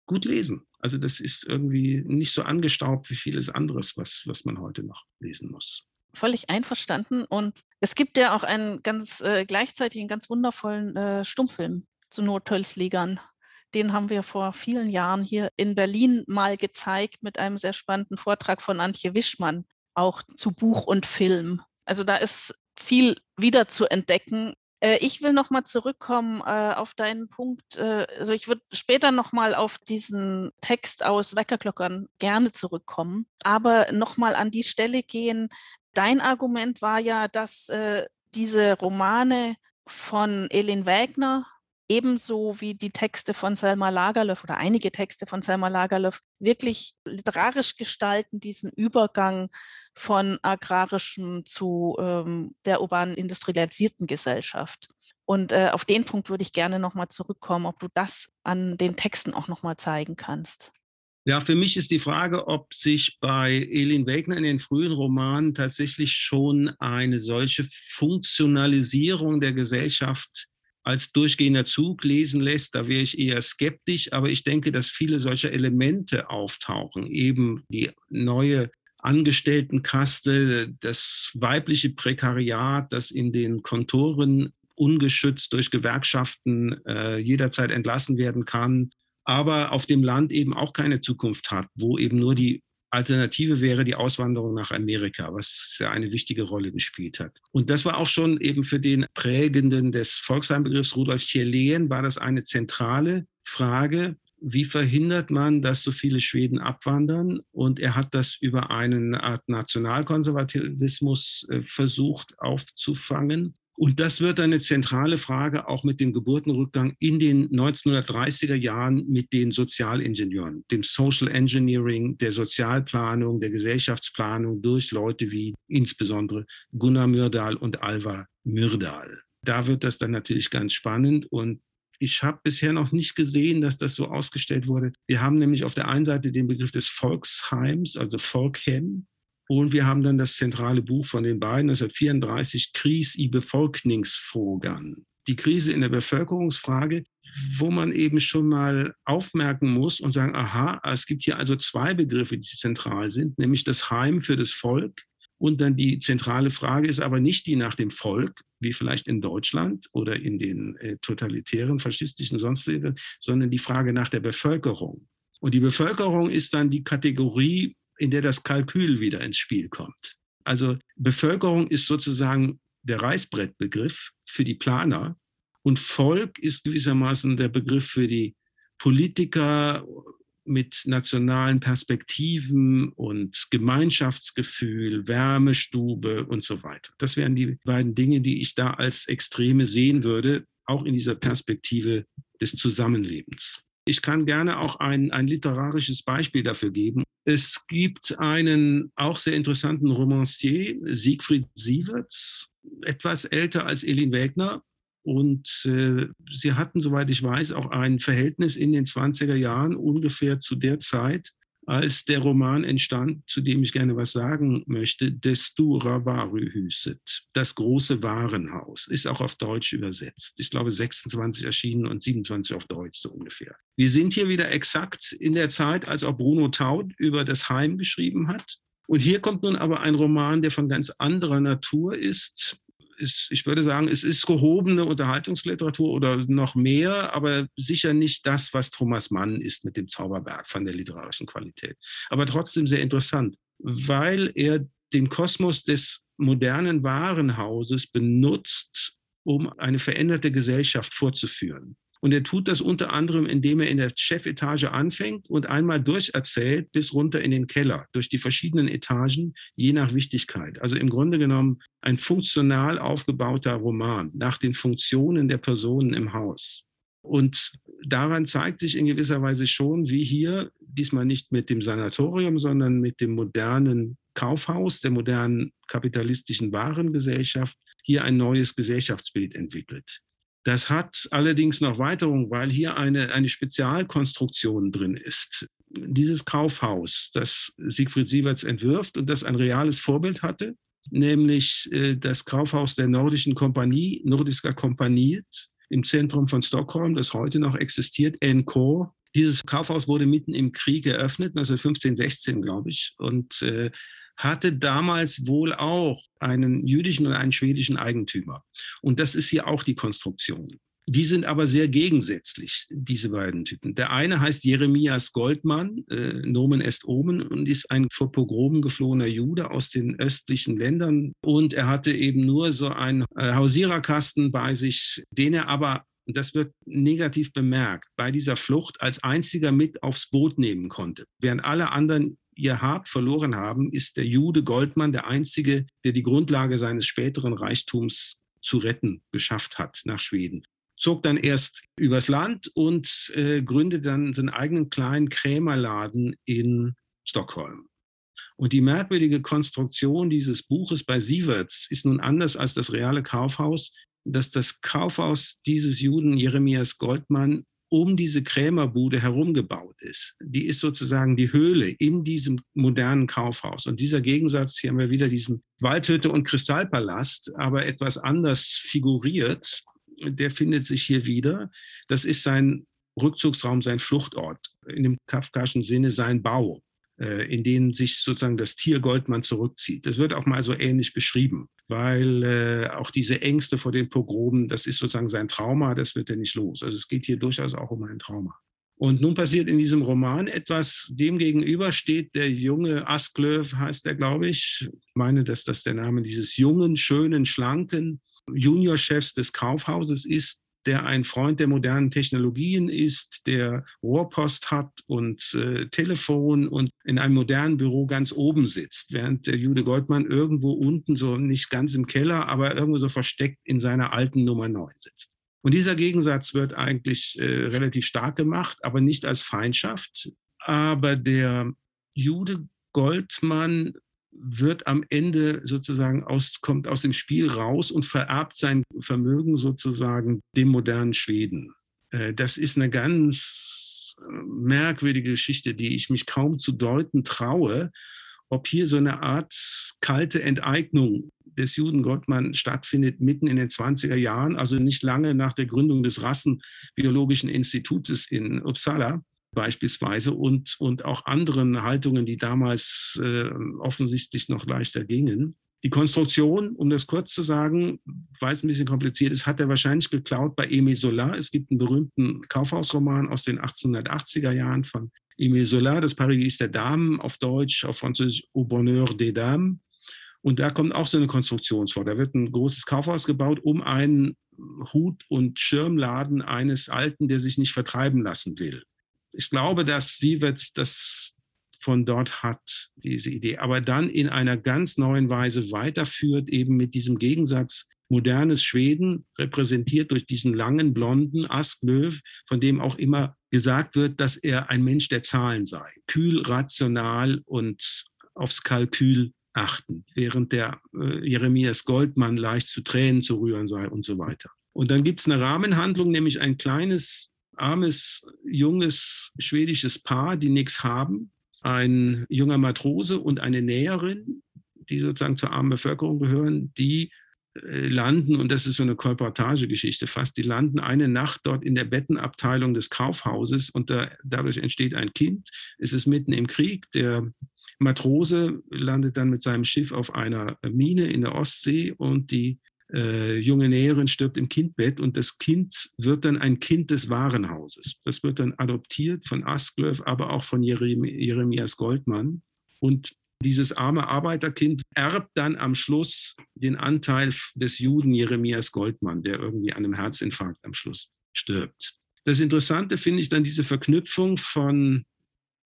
gut lesen. Also das ist irgendwie nicht so angestaubt wie vieles anderes, was, was man heute noch lesen muss.
Völlig einverstanden. Und es gibt ja auch einen ganz äh, gleichzeitig einen ganz wundervollen äh, Stummfilm zu Notölsligern. Den haben wir vor vielen Jahren hier in Berlin mal gezeigt mit einem sehr spannenden Vortrag von Antje Wischmann auch zu Buch und Film. Also da ist viel wieder zu entdecken. Äh, ich will noch mal zurückkommen äh, auf deinen Punkt. Äh, also ich würde später noch mal auf diesen Text aus Weckerglockern gerne zurückkommen, aber noch mal an die Stelle gehen. Dein Argument war ja, dass diese Romane von Elin Wägner ebenso wie die Texte von Selma Lagerlöf oder einige Texte von Selma Lagerlöf wirklich literarisch gestalten, diesen Übergang von agrarischem zu ähm, der urban industrialisierten Gesellschaft. Und äh, auf den Punkt würde ich gerne nochmal zurückkommen, ob du das an den Texten auch nochmal zeigen kannst.
Ja, für mich ist die Frage, ob sich bei Elin Wegner in den frühen Romanen tatsächlich schon eine solche Funktionalisierung der Gesellschaft als durchgehender Zug lesen lässt, da wäre ich eher skeptisch. Aber ich denke, dass viele solcher Elemente auftauchen, eben die neue Angestelltenkaste, das weibliche Prekariat, das in den Kontoren ungeschützt durch Gewerkschaften äh, jederzeit entlassen werden kann, aber auf dem Land eben auch keine Zukunft hat, wo eben nur die Alternative wäre die Auswanderung nach Amerika, was ja eine wichtige Rolle gespielt hat. Und das war auch schon eben für den Prägenden des Volksheimbegriffs Rudolf Tierlehen, war das eine zentrale Frage. Wie verhindert man, dass so viele Schweden abwandern? Und er hat das über eine Art Nationalkonservativismus äh, versucht aufzufangen. Und das wird eine zentrale Frage auch mit dem Geburtenrückgang in den 1930er Jahren mit den Sozialingenieuren, dem Social Engineering, der Sozialplanung, der Gesellschaftsplanung durch Leute wie insbesondere Gunnar Myrdal und Alva Myrdal. Da wird das dann natürlich ganz spannend und ich habe bisher noch nicht gesehen, dass das so ausgestellt wurde. Wir haben nämlich auf der einen Seite den Begriff des Volksheims, also Volkhem, und wir haben dann das zentrale Buch von den beiden, 1934, Krise i Befolkningsfrågan. Die Krise in der Bevölkerungsfrage, wo man eben schon mal aufmerken muss und sagen, aha, es gibt hier also zwei Begriffe, die zentral sind, nämlich das Heim für das Volk. Und dann die zentrale Frage ist aber nicht die nach dem Volk, wie vielleicht in Deutschland oder in den äh, totalitären, faschistischen sonstigen, sondern die Frage nach der Bevölkerung. Und die Bevölkerung ist dann die Kategorie in der das Kalkül wieder ins Spiel kommt. Also Bevölkerung ist sozusagen der Reißbrettbegriff für die Planer und Volk ist gewissermaßen der Begriff für die Politiker mit nationalen Perspektiven und Gemeinschaftsgefühl, Wärmestube und so weiter. Das wären die beiden Dinge, die ich da als Extreme sehen würde, auch in dieser Perspektive des Zusammenlebens. Ich kann gerne auch ein, ein literarisches Beispiel dafür geben. Es gibt einen auch sehr interessanten Romancier, Siegfried Sieverts, etwas älter als Elin Wägner. Und äh, sie hatten, soweit ich weiß, auch ein Verhältnis in den 20er Jahren ungefähr zu der Zeit, als der Roman entstand, zu dem ich gerne was sagen möchte, Destura Varuhuset, das große Warenhaus, ist auch auf Deutsch übersetzt. Ich glaube 26 erschienen und 27 auf Deutsch so ungefähr. Wir sind hier wieder exakt in der Zeit, als auch Bruno Taut über das Heim geschrieben hat. Und hier kommt nun aber ein Roman, der von ganz anderer Natur ist, ist, ich würde sagen, es ist gehobene Unterhaltungsliteratur oder noch mehr, aber sicher nicht das, was Thomas Mann ist mit dem Zauberberg von der literarischen Qualität. Aber trotzdem sehr interessant, weil er den Kosmos des modernen Warenhauses benutzt, um eine veränderte Gesellschaft vorzuführen. Und er tut das unter anderem, indem er in der Chefetage anfängt und einmal durcherzählt bis runter in den Keller, durch die verschiedenen Etagen, je nach Wichtigkeit. Also im Grunde genommen ein funktional aufgebauter Roman nach den Funktionen der Personen im Haus. Und daran zeigt sich in gewisser Weise schon, wie hier, diesmal nicht mit dem Sanatorium, sondern mit dem modernen Kaufhaus, der modernen kapitalistischen Warengesellschaft, hier ein neues Gesellschaftsbild entwickelt. Das hat allerdings noch Weiterung, weil hier eine, eine Spezialkonstruktion drin ist. Dieses Kaufhaus, das Siegfried Sieverts entwirft und das ein reales Vorbild hatte, nämlich äh, das Kaufhaus der Nordischen Kompanie, Nordiska Kompaniet, im Zentrum von Stockholm, das heute noch existiert, NK. Dieses Kaufhaus wurde mitten im Krieg eröffnet, 1915, 16, glaube ich, und äh, hatte damals wohl auch einen jüdischen und einen schwedischen Eigentümer. Und das ist hier auch die Konstruktion. Die sind aber sehr gegensätzlich, diese beiden Typen. Der eine heißt Jeremias Goldmann, äh, Nomen est Omen, und ist ein vor Pogromen geflohener Jude aus den östlichen Ländern. Und er hatte eben nur so einen äh, Hausiererkasten bei sich, den er aber das wird negativ bemerkt, bei dieser Flucht als einziger mit aufs Boot nehmen konnte, während alle anderen ihr Hab verloren haben, ist der Jude Goldmann der einzige, der die Grundlage seines späteren Reichtums zu retten geschafft hat nach Schweden. zog dann erst übers Land und äh, gründet dann seinen eigenen kleinen Krämerladen in Stockholm. Und die merkwürdige Konstruktion dieses Buches bei Sieverts ist nun anders als das reale Kaufhaus, dass das Kaufhaus dieses Juden Jeremias Goldmann um diese Krämerbude herumgebaut ist. Die ist sozusagen die Höhle in diesem modernen Kaufhaus. Und dieser Gegensatz, hier haben wir wieder diesen Waldhütte und Kristallpalast, aber etwas anders figuriert, der findet sich hier wieder. Das ist sein Rückzugsraum, sein Fluchtort, in dem kafkaischen Sinne sein Bau. Äh, in denen sich sozusagen das Tier Goldmann zurückzieht. Das wird auch mal so ähnlich beschrieben, weil äh, auch diese Ängste vor den Pogromen, das ist sozusagen sein Trauma, das wird er nicht los. Also es geht hier durchaus auch um ein Trauma. Und nun passiert in diesem Roman etwas, dem gegenüber steht der junge Asklöw, heißt er, glaube ich. Ich meine, dass das der Name dieses jungen, schönen, schlanken Juniorchefs des Kaufhauses ist, der ein Freund der modernen Technologien ist, der Rohrpost hat und äh, Telefon und in einem modernen Büro ganz oben sitzt, während der Jude Goldmann irgendwo unten, so nicht ganz im Keller, aber irgendwo so versteckt in seiner alten Nummer 9 sitzt. Und dieser Gegensatz wird eigentlich äh, relativ stark gemacht, aber nicht als Feindschaft. Aber der Jude Goldmann wird am Ende sozusagen aus, kommt aus dem Spiel raus und vererbt sein Vermögen sozusagen dem modernen Schweden. Äh, das ist eine ganz äh, merkwürdige Geschichte, die ich mich kaum zu deuten traue, ob hier so eine Art kalte Enteignung des Juden Gottmann stattfindet mitten in den 20er Jahren, also nicht lange nach der Gründung des Rassenbiologischen Institutes in Uppsala beispielsweise und, und auch anderen Haltungen, die damals äh, offensichtlich noch leichter gingen. Die Konstruktion, um das kurz zu sagen, weil es ein bisschen kompliziert ist, hat er wahrscheinlich geklaut bei Aimé Zola. Es gibt einen berühmten Kaufhausroman aus den 1880er Jahren von Aimé Zola, das Paradies der Damen, auf Deutsch, auf Französisch Au Bonheur des Dames. Und da kommt auch so eine Konstruktion vor. Da wird ein großes Kaufhaus gebaut um einen Hut- und Schirmladen eines Alten, der sich nicht vertreiben lassen will ich glaube, dass Siewitz das von dort hat, diese Idee, aber dann in einer ganz neuen Weise weiterführt, eben mit diesem Gegensatz. Modernes Schweden, repräsentiert durch diesen langen, blonden Asklöw, von dem auch immer gesagt wird, dass er ein Mensch der Zahlen sei, kühl, rational und aufs Kalkül achten, während der äh, Jeremias Goldmann leicht zu Tränen zu rühren sei und so weiter. Und dann gibt es eine Rahmenhandlung, nämlich ein kleines armes, junges schwedisches Paar, die nichts haben, ein junger Matrose und eine Näherin, die sozusagen zur armen Bevölkerung gehören, die äh, landen, und das ist so eine Kolportagegeschichte fast, die landen eine Nacht dort in der Bettenabteilung des Kaufhauses und da, dadurch entsteht ein Kind. Es ist mitten im Krieg. Der Matrose landet dann mit seinem Schiff auf einer Mine in der Ostsee und die äh, junge Näherin stirbt im Kindbett und das Kind wird dann ein Kind des Warenhauses. Das wird dann adoptiert von Asklöw, aber auch von Jerem Jeremias Goldmann. Und dieses arme Arbeiterkind erbt dann am Schluss den Anteil des Juden Jeremias Goldmann, der irgendwie an einem Herzinfarkt am Schluss stirbt. Das Interessante finde ich dann diese Verknüpfung von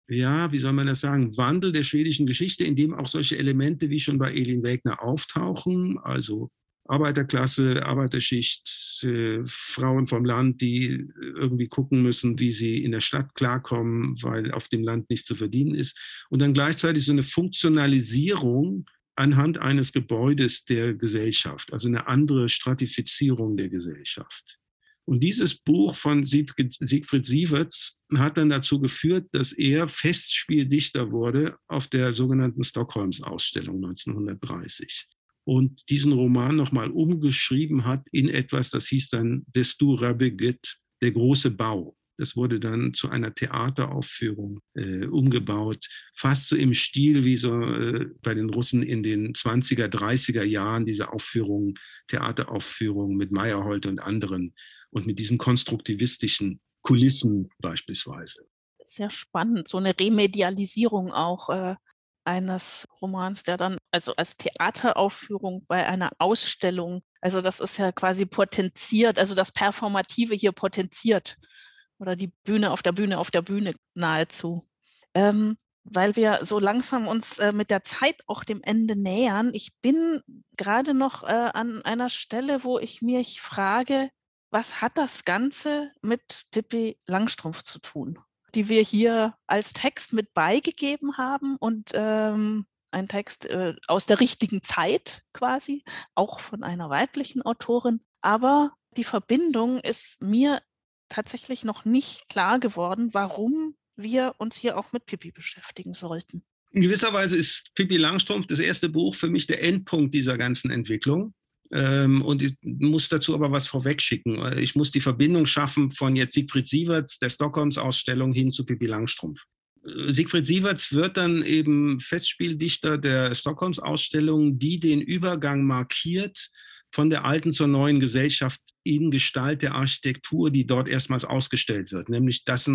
ja, wie soll man das sagen, Wandel der schwedischen Geschichte, in dem auch solche Elemente wie schon bei Elin Wegner auftauchen, also Arbeiterklasse, Arbeiterschicht, äh, Frauen vom Land, die irgendwie gucken müssen, wie sie in der Stadt klarkommen, weil auf dem Land nichts zu verdienen ist. Und dann gleichzeitig so eine Funktionalisierung anhand eines Gebäudes der Gesellschaft, also eine andere Stratifizierung der Gesellschaft. Und dieses Buch von Siegfried Sieverts hat dann dazu geführt, dass er Festspieldichter wurde auf der sogenannten Stockholms-Ausstellung 1930 und diesen Roman nochmal umgeschrieben hat in etwas, das hieß dann Des Dura Begit, der große Bau. Das wurde dann zu einer Theateraufführung äh, umgebaut, fast so im Stil wie so äh, bei den Russen in den 20er, 30er Jahren, diese Aufführungen, Theateraufführungen mit Meyerhold und anderen und mit diesen konstruktivistischen Kulissen beispielsweise.
Sehr spannend, so eine Remedialisierung auch äh, eines Romans, der dann also als Theateraufführung bei einer Ausstellung, also das ist ja quasi potenziert, also das Performative hier potenziert oder die Bühne auf der Bühne auf der Bühne nahezu. Ähm, weil wir so langsam uns äh, mit der Zeit auch dem Ende nähern. Ich bin gerade noch äh, an einer Stelle, wo ich mich frage, was hat das Ganze mit Pippi Langstrumpf zu tun, die wir hier als Text mit beigegeben haben und ähm, ein Text äh, aus der richtigen Zeit quasi, auch von einer weiblichen Autorin. Aber die Verbindung ist mir tatsächlich noch nicht klar geworden, warum wir uns hier auch mit Pippi beschäftigen sollten.
In gewisser Weise ist Pippi Langstrumpf das erste Buch für mich der Endpunkt dieser ganzen Entwicklung. Ähm, und ich muss dazu aber was vorwegschicken. Ich muss die Verbindung schaffen von jetzt Siegfried Sieverts, der Stockholms-Ausstellung hin zu Pippi Langstrumpf. Siegfried Sieverts wird dann eben Festspieldichter der Stockholms-Ausstellung, die den Übergang markiert von der alten zur neuen Gesellschaft in Gestalt der Architektur, die dort erstmals ausgestellt wird, nämlich das,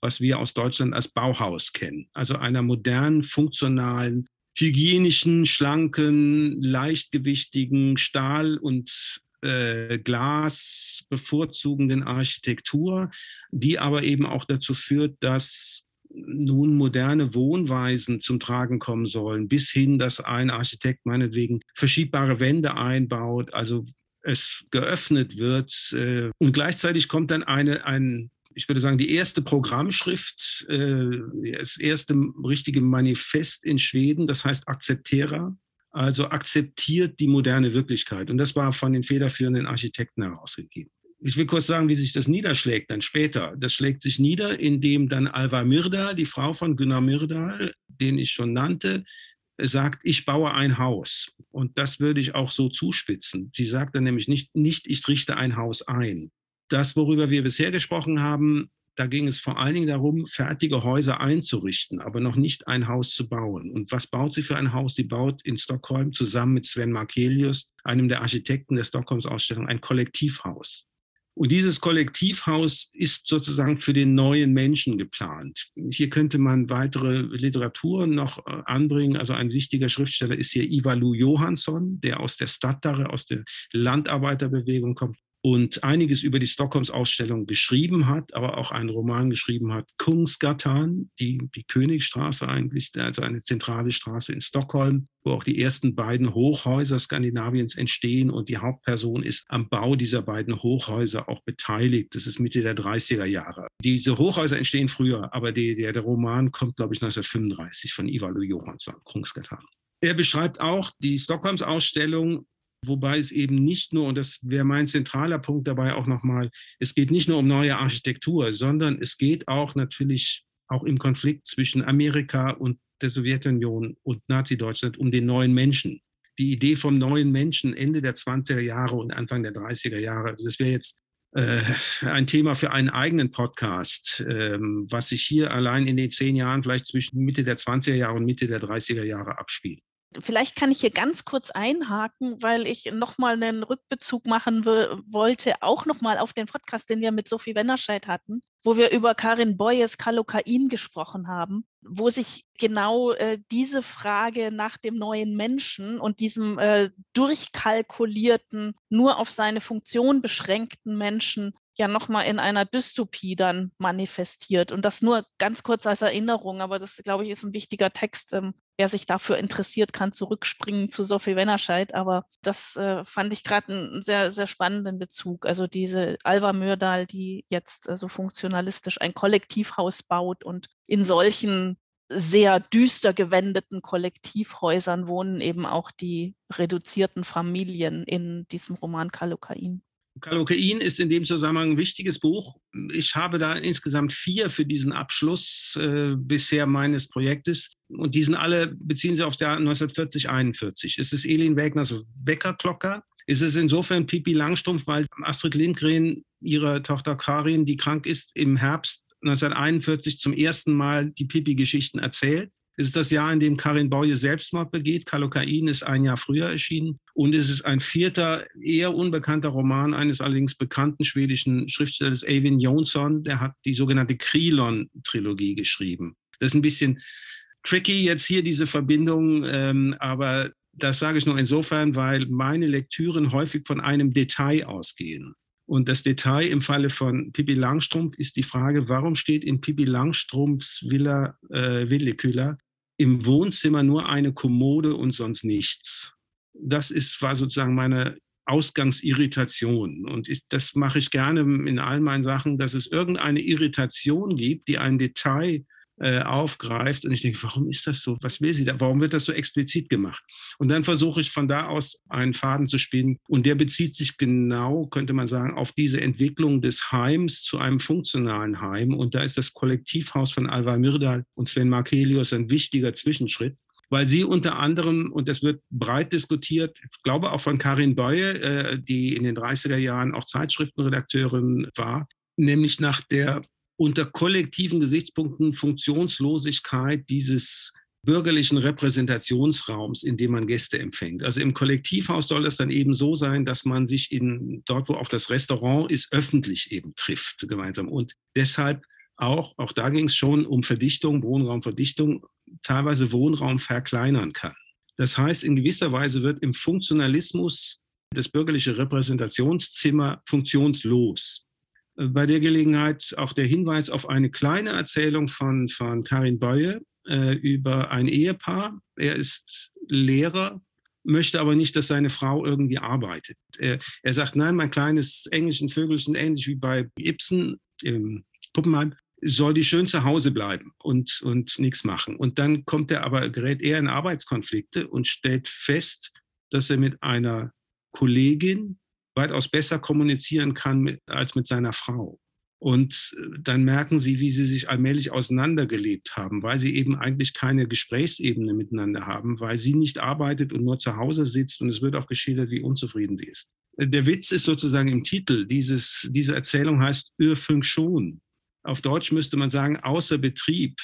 was wir aus Deutschland als Bauhaus kennen. Also einer modernen, funktionalen, hygienischen, schlanken, leichtgewichtigen Stahl- und äh, Glas bevorzugenden Architektur, die aber eben auch dazu führt, dass nun moderne Wohnweisen zum Tragen kommen sollen, bis hin, dass ein Architekt meinetwegen verschiebbare Wände einbaut, also es geöffnet wird. Äh, und gleichzeitig kommt dann eine, ein, ich würde sagen, die erste Programmschrift, äh, das erste richtige Manifest in Schweden, das heißt Akzeptera, also akzeptiert die moderne Wirklichkeit. Und das war von den federführenden Architekten herausgegeben. Ich will kurz sagen, wie sich das niederschlägt dann später. Das schlägt sich nieder, indem dann Alva Myrdal, die Frau von Gunnar Myrdal, den ich schon nannte, sagt, ich baue ein Haus. Und das würde ich auch so zuspitzen. Sie sagt dann nämlich nicht, nicht, ich richte ein Haus ein. Das, worüber wir bisher gesprochen haben, da ging es vor allen Dingen darum, fertige Häuser einzurichten, aber noch nicht ein Haus zu bauen. Und was baut sie für ein Haus? Sie baut in Stockholm zusammen mit Sven Markelius, einem der Architekten der Stockholms Ausstellung, ein Kollektivhaus. Und dieses Kollektivhaus ist sozusagen für den neuen Menschen geplant. Hier könnte man weitere Literatur noch äh, anbringen. Also ein wichtiger Schriftsteller ist hier Ivalu Johansson, der aus der Stadtare, aus der Landarbeiterbewegung kommt und einiges über die Stockholms-Ausstellung geschrieben hat, aber auch einen Roman geschrieben hat, Kungsgatan, die, die Königstraße eigentlich, also eine zentrale Straße in Stockholm, wo auch die ersten beiden Hochhäuser Skandinaviens entstehen und die Hauptperson ist am Bau dieser beiden Hochhäuser auch beteiligt. Das ist Mitte der 30er Jahre. Diese Hochhäuser entstehen früher, aber die, der, der Roman kommt, glaube ich, 1935 von Ivalu Johansson, Kungsgatan. Er beschreibt auch die Stockholms-Ausstellung wobei es eben nicht nur, und das wäre mein zentraler Punkt dabei auch nochmal, es geht nicht nur um neue Architektur, sondern es geht auch natürlich auch im Konflikt zwischen Amerika und der Sowjetunion und Nazi-Deutschland um den neuen Menschen. Die Idee vom neuen Menschen Ende der 20er Jahre und Anfang der 30er Jahre, also das wäre jetzt äh, ein Thema für einen eigenen Podcast, ähm, was sich hier allein in den zehn Jahren vielleicht zwischen Mitte der 20er Jahre und Mitte der 30er Jahre abspielt.
Vielleicht kann ich hier ganz kurz einhaken, weil ich nochmal einen Rückbezug machen wollte, auch nochmal auf den Podcast, den wir mit Sophie Wennerscheid hatten, wo wir über Karin Boyes Kalokain gesprochen haben, wo sich genau äh, diese Frage nach dem neuen Menschen und diesem äh, durchkalkulierten, nur auf seine Funktion beschränkten Menschen ja nochmal in einer Dystopie dann manifestiert. Und das nur ganz kurz als Erinnerung, aber das, glaube ich, ist ein wichtiger Text. Ähm, wer sich dafür interessiert, kann zurückspringen zu Sophie Wennerscheid. Aber das äh, fand ich gerade einen sehr, sehr spannenden Bezug. Also diese Alva Mördal, die jetzt äh, so funktionalistisch ein Kollektivhaus baut und in solchen sehr düster gewendeten Kollektivhäusern wohnen eben auch die reduzierten Familien in diesem Roman Kalukain.
Kalokain ist in dem Zusammenhang ein wichtiges Buch. Ich habe da insgesamt vier für diesen Abschluss äh, bisher meines Projektes. Und die sind alle, beziehen sich auf das Jahr 1940, 41. Es ist Elin Wägners Weckerklocker. Es ist insofern Pipi Langstrumpf, weil Astrid Lindgren ihre Tochter Karin, die krank ist, im Herbst 1941 zum ersten Mal die Pipi-Geschichten erzählt. Es ist das Jahr, in dem Karin Boye Selbstmord begeht. Kalokain ist ein Jahr früher erschienen. Und es ist ein vierter, eher unbekannter Roman eines allerdings bekannten schwedischen Schriftstellers, Eivind Jonsson. Der hat die sogenannte Krilon-Trilogie geschrieben. Das ist ein bisschen tricky jetzt hier, diese Verbindung. Ähm, aber das sage ich nur insofern, weil meine Lektüren häufig von einem Detail ausgehen. Und das Detail im Falle von Pippi Langstrumpf ist die Frage, warum steht in Pippi Langstrumpfs Villa äh, Villiküller im Wohnzimmer nur eine Kommode und sonst nichts. Das ist, war sozusagen meine Ausgangsirritation. Und ich, das mache ich gerne in all meinen Sachen, dass es irgendeine Irritation gibt, die ein Detail äh, aufgreift. Und ich denke, warum ist das so? Was will sie da? Warum wird das so explizit gemacht? Und dann versuche ich von da aus einen Faden zu spinnen. Und der bezieht sich genau, könnte man sagen, auf diese Entwicklung des Heims zu einem funktionalen Heim. Und da ist das Kollektivhaus von Alva Myrdal und Sven Markelius ein wichtiger Zwischenschritt weil sie unter anderem, und das wird breit diskutiert, ich glaube auch von Karin Beue, äh, die in den 30er Jahren auch Zeitschriftenredakteurin war, nämlich nach der unter kollektiven Gesichtspunkten Funktionslosigkeit dieses bürgerlichen Repräsentationsraums, in dem man Gäste empfängt. Also im Kollektivhaus soll es dann eben so sein, dass man sich in dort, wo auch das Restaurant ist, öffentlich eben trifft gemeinsam. Und deshalb auch, auch da ging es schon um Verdichtung, Wohnraumverdichtung, teilweise Wohnraum verkleinern kann. Das heißt, in gewisser Weise wird im Funktionalismus das bürgerliche Repräsentationszimmer funktionslos. Bei der Gelegenheit auch der Hinweis auf eine kleine Erzählung von, von Karin Beue äh, über ein Ehepaar. Er ist Lehrer, möchte aber nicht, dass seine Frau irgendwie arbeitet. Er, er sagt, nein, mein kleines englischen Vögelchen, ähnlich wie bei Ibsen im Puppenheim, soll die schön zu Hause bleiben und, und nichts machen. Und dann kommt er aber, gerät er in Arbeitskonflikte und stellt fest, dass er mit einer Kollegin weitaus besser kommunizieren kann mit, als mit seiner Frau. Und äh, dann merken sie, wie sie sich allmählich auseinandergelebt haben, weil sie eben eigentlich keine Gesprächsebene miteinander haben, weil sie nicht arbeitet und nur zu Hause sitzt und es wird auch geschildert, wie unzufrieden sie ist. Der Witz ist sozusagen im Titel. Dieses, diese Erzählung heißt Irrfunk schon. Auf Deutsch müsste man sagen, außer Betrieb.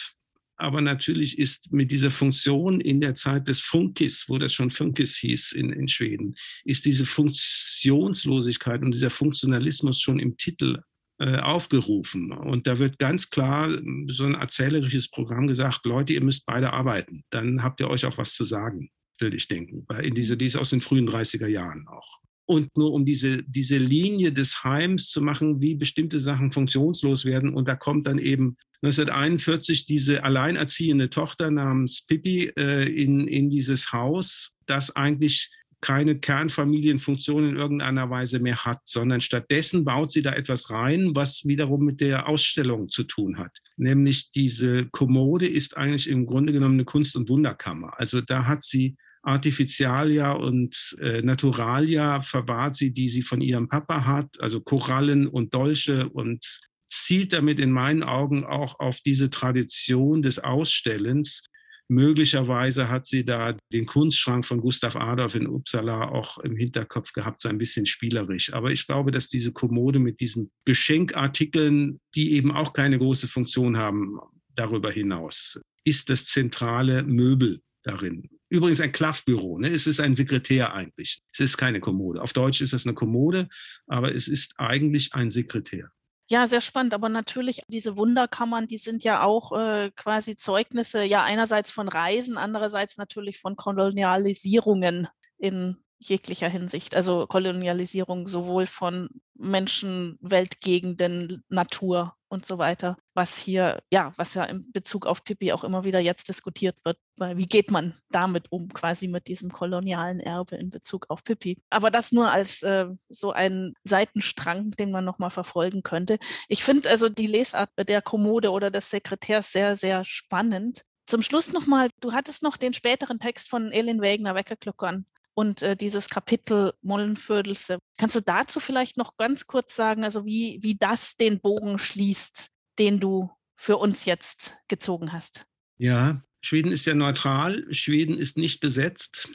Aber natürlich ist mit dieser Funktion in der Zeit des Funkis, wo das schon Funkis hieß in, in Schweden, ist diese Funktionslosigkeit und dieser Funktionalismus schon im Titel äh, aufgerufen. Und da wird ganz klar so ein erzählerisches Programm gesagt, Leute, ihr müsst beide arbeiten. Dann habt ihr euch auch was zu sagen, würde ich denken. In diese, die ist aus den frühen 30er Jahren auch und nur um diese, diese Linie des Heims zu machen, wie bestimmte Sachen funktionslos werden. Und da kommt dann eben 1941 diese alleinerziehende Tochter namens Pippi äh, in, in dieses Haus, das eigentlich keine Kernfamilienfunktion in irgendeiner Weise mehr hat, sondern stattdessen baut sie da etwas rein, was wiederum mit der Ausstellung zu tun hat. Nämlich diese Kommode ist eigentlich im Grunde genommen eine Kunst- und Wunderkammer. Also da hat sie Artificialia und äh, Naturalia verwahrt sie, die sie von ihrem Papa hat, also Korallen und Dolche und zielt damit in meinen Augen auch auf diese Tradition des Ausstellens. Möglicherweise hat sie da den Kunstschrank von Gustav Adolf in Uppsala auch im Hinterkopf gehabt, so ein bisschen spielerisch. Aber ich glaube, dass diese Kommode mit diesen Geschenkartikeln, die eben auch keine große Funktion haben, darüber hinaus, ist das zentrale Möbel darin. Übrigens ein Klaffbüro. Ne? Es ist ein Sekretär eigentlich. Es ist keine Kommode. Auf Deutsch ist es eine Kommode, aber es ist eigentlich ein Sekretär.
Ja, sehr spannend. Aber natürlich, diese Wunderkammern, die sind ja auch äh, quasi Zeugnisse, ja, einerseits von Reisen, andererseits natürlich von Kolonialisierungen in jeglicher Hinsicht. Also Kolonialisierung sowohl von Menschen, Weltgegenden, Natur und so weiter, was hier, ja, was ja in Bezug auf Pippi auch immer wieder jetzt diskutiert wird, weil wie geht man damit um, quasi mit diesem kolonialen Erbe in Bezug auf Pippi. Aber das nur als äh, so ein Seitenstrang, den man nochmal verfolgen könnte. Ich finde also die Lesart der Kommode oder des Sekretärs sehr, sehr spannend. Zum Schluss nochmal, du hattest noch den späteren Text von Elin Wegner Weckerkluckern und äh, dieses Kapitel Mollenvödelse. Kannst du dazu vielleicht noch ganz kurz sagen, also wie, wie das den Bogen schließt, den du für uns jetzt gezogen hast?
Ja, Schweden ist ja neutral, Schweden ist nicht besetzt.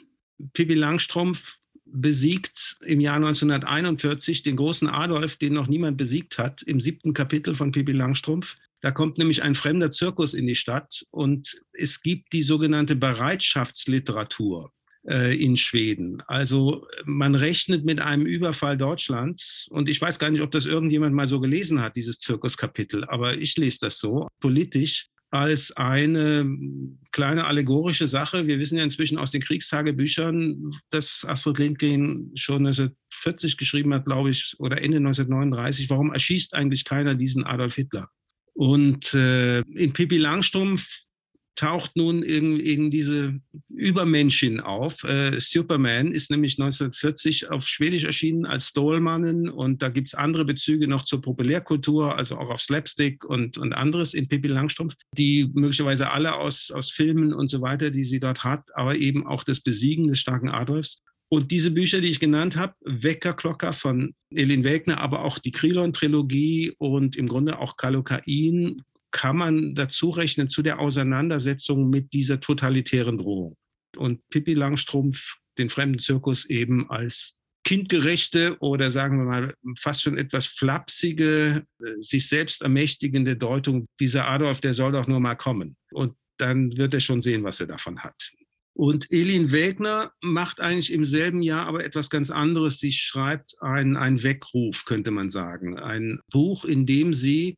Pippi Langstrumpf besiegt im Jahr 1941 den großen Adolf, den noch niemand besiegt hat, im siebten Kapitel von Pippi Langstrumpf. Da kommt nämlich ein fremder Zirkus in die Stadt und es gibt die sogenannte Bereitschaftsliteratur. Äh, in Schweden. Also man rechnet mit einem Überfall Deutschlands. Und ich weiß gar nicht, ob das irgendjemand mal so gelesen hat, dieses Zirkuskapitel, aber ich lese das so politisch als eine kleine allegorische Sache. Wir wissen ja inzwischen aus den Kriegstagebüchern, dass Astrid Lindgren schon 1940 geschrieben hat, glaube ich, oder Ende 1939. Warum erschießt eigentlich keiner diesen Adolf Hitler? Und äh, in Pippi Langstrumpf taucht nun irgendwie diese Übermenschin auf. Äh, Superman ist nämlich 1940 auf Schwedisch erschienen als Stålmannen und da gibt es andere Bezüge noch zur Populärkultur, also auch auf Slapstick und, und anderes in Pippi Langstrumpf, die möglicherweise alle aus, aus Filmen und so weiter, die sie dort hat, aber eben auch das Besiegen des starken Adolfs. Und diese Bücher, die ich genannt habe, Weckerklocker von Elin Wegner, aber auch die Krilon-Trilogie und im Grunde auch Kalokain, kann man dazu rechnen zu der Auseinandersetzung mit dieser totalitären Drohung. Und Pippi Langstrumpf, den fremden Zirkus eben als kindgerechte oder sagen wir mal fast schon etwas flapsige, äh, sich selbst ermächtigende Deutung, dieser Adolf, der soll doch nur mal kommen. Und dann wird er schon sehen, was er davon hat. Und Elin Wägner macht eigentlich im selben Jahr aber etwas ganz anderes. Sie schreibt einen Weckruf, könnte man sagen. Ein Buch, in dem sie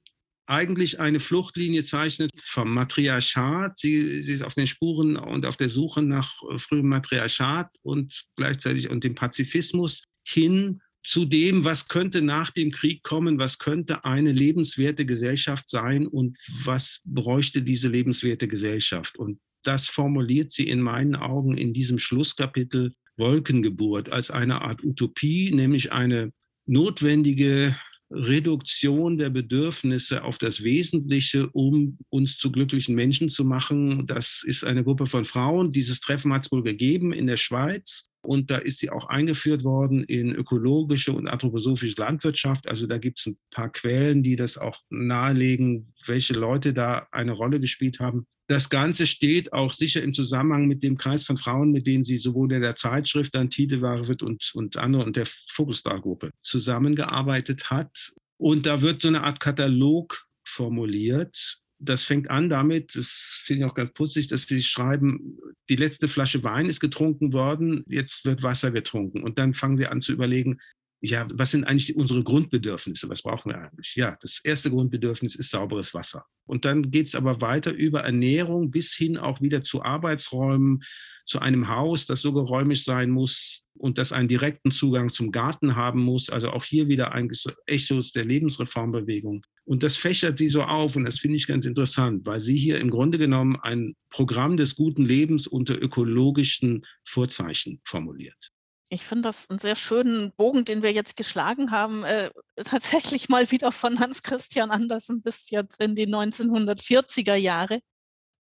eigentlich eine Fluchtlinie zeichnet vom Matriarchat. Sie, sie ist auf den Spuren und auf der Suche nach äh, frühem Matriarchat und gleichzeitig und dem Pazifismus hin zu dem, was könnte nach dem Krieg kommen, was könnte eine lebenswerte Gesellschaft sein und was bräuchte diese lebenswerte Gesellschaft. Und das formuliert sie in meinen Augen in diesem Schlusskapitel Wolkengeburt als eine Art Utopie, nämlich eine notwendige Reduktion der Bedürfnisse auf das Wesentliche, um uns zu glücklichen Menschen zu machen. Das ist eine Gruppe von Frauen. Dieses Treffen hat es wohl gegeben in der Schweiz. Und da ist sie auch eingeführt worden in ökologische und anthroposophische Landwirtschaft. Also da gibt es ein paar Quellen, die das auch nahelegen, welche Leute da eine Rolle gespielt haben. Das Ganze steht auch sicher im Zusammenhang mit dem Kreis von Frauen, mit denen sie sowohl in der Zeitschrift dann Titelwarwit und, und andere und der Vogelstar-Gruppe zusammengearbeitet hat. Und da wird so eine Art Katalog formuliert. Das fängt an damit, das finde ich auch ganz putzig, dass sie schreiben, die letzte Flasche Wein ist getrunken worden, jetzt wird Wasser getrunken. Und dann fangen sie an zu überlegen, ja, was sind eigentlich unsere Grundbedürfnisse? Was brauchen wir eigentlich? Ja, das erste Grundbedürfnis ist sauberes Wasser. Und dann geht es aber weiter über Ernährung bis hin auch wieder zu Arbeitsräumen, zu einem Haus, das so geräumig sein muss und das einen direkten Zugang zum Garten haben muss. Also auch hier wieder eigentlich Echos der Lebensreformbewegung. Und das fächert sie so auf und das finde ich ganz interessant, weil sie hier im Grunde genommen ein Programm des guten Lebens unter ökologischen Vorzeichen formuliert.
Ich finde das einen sehr schönen Bogen, den wir jetzt geschlagen haben, äh, [laughs] tatsächlich mal wieder von Hans Christian Andersen bis jetzt in die 1940er Jahre.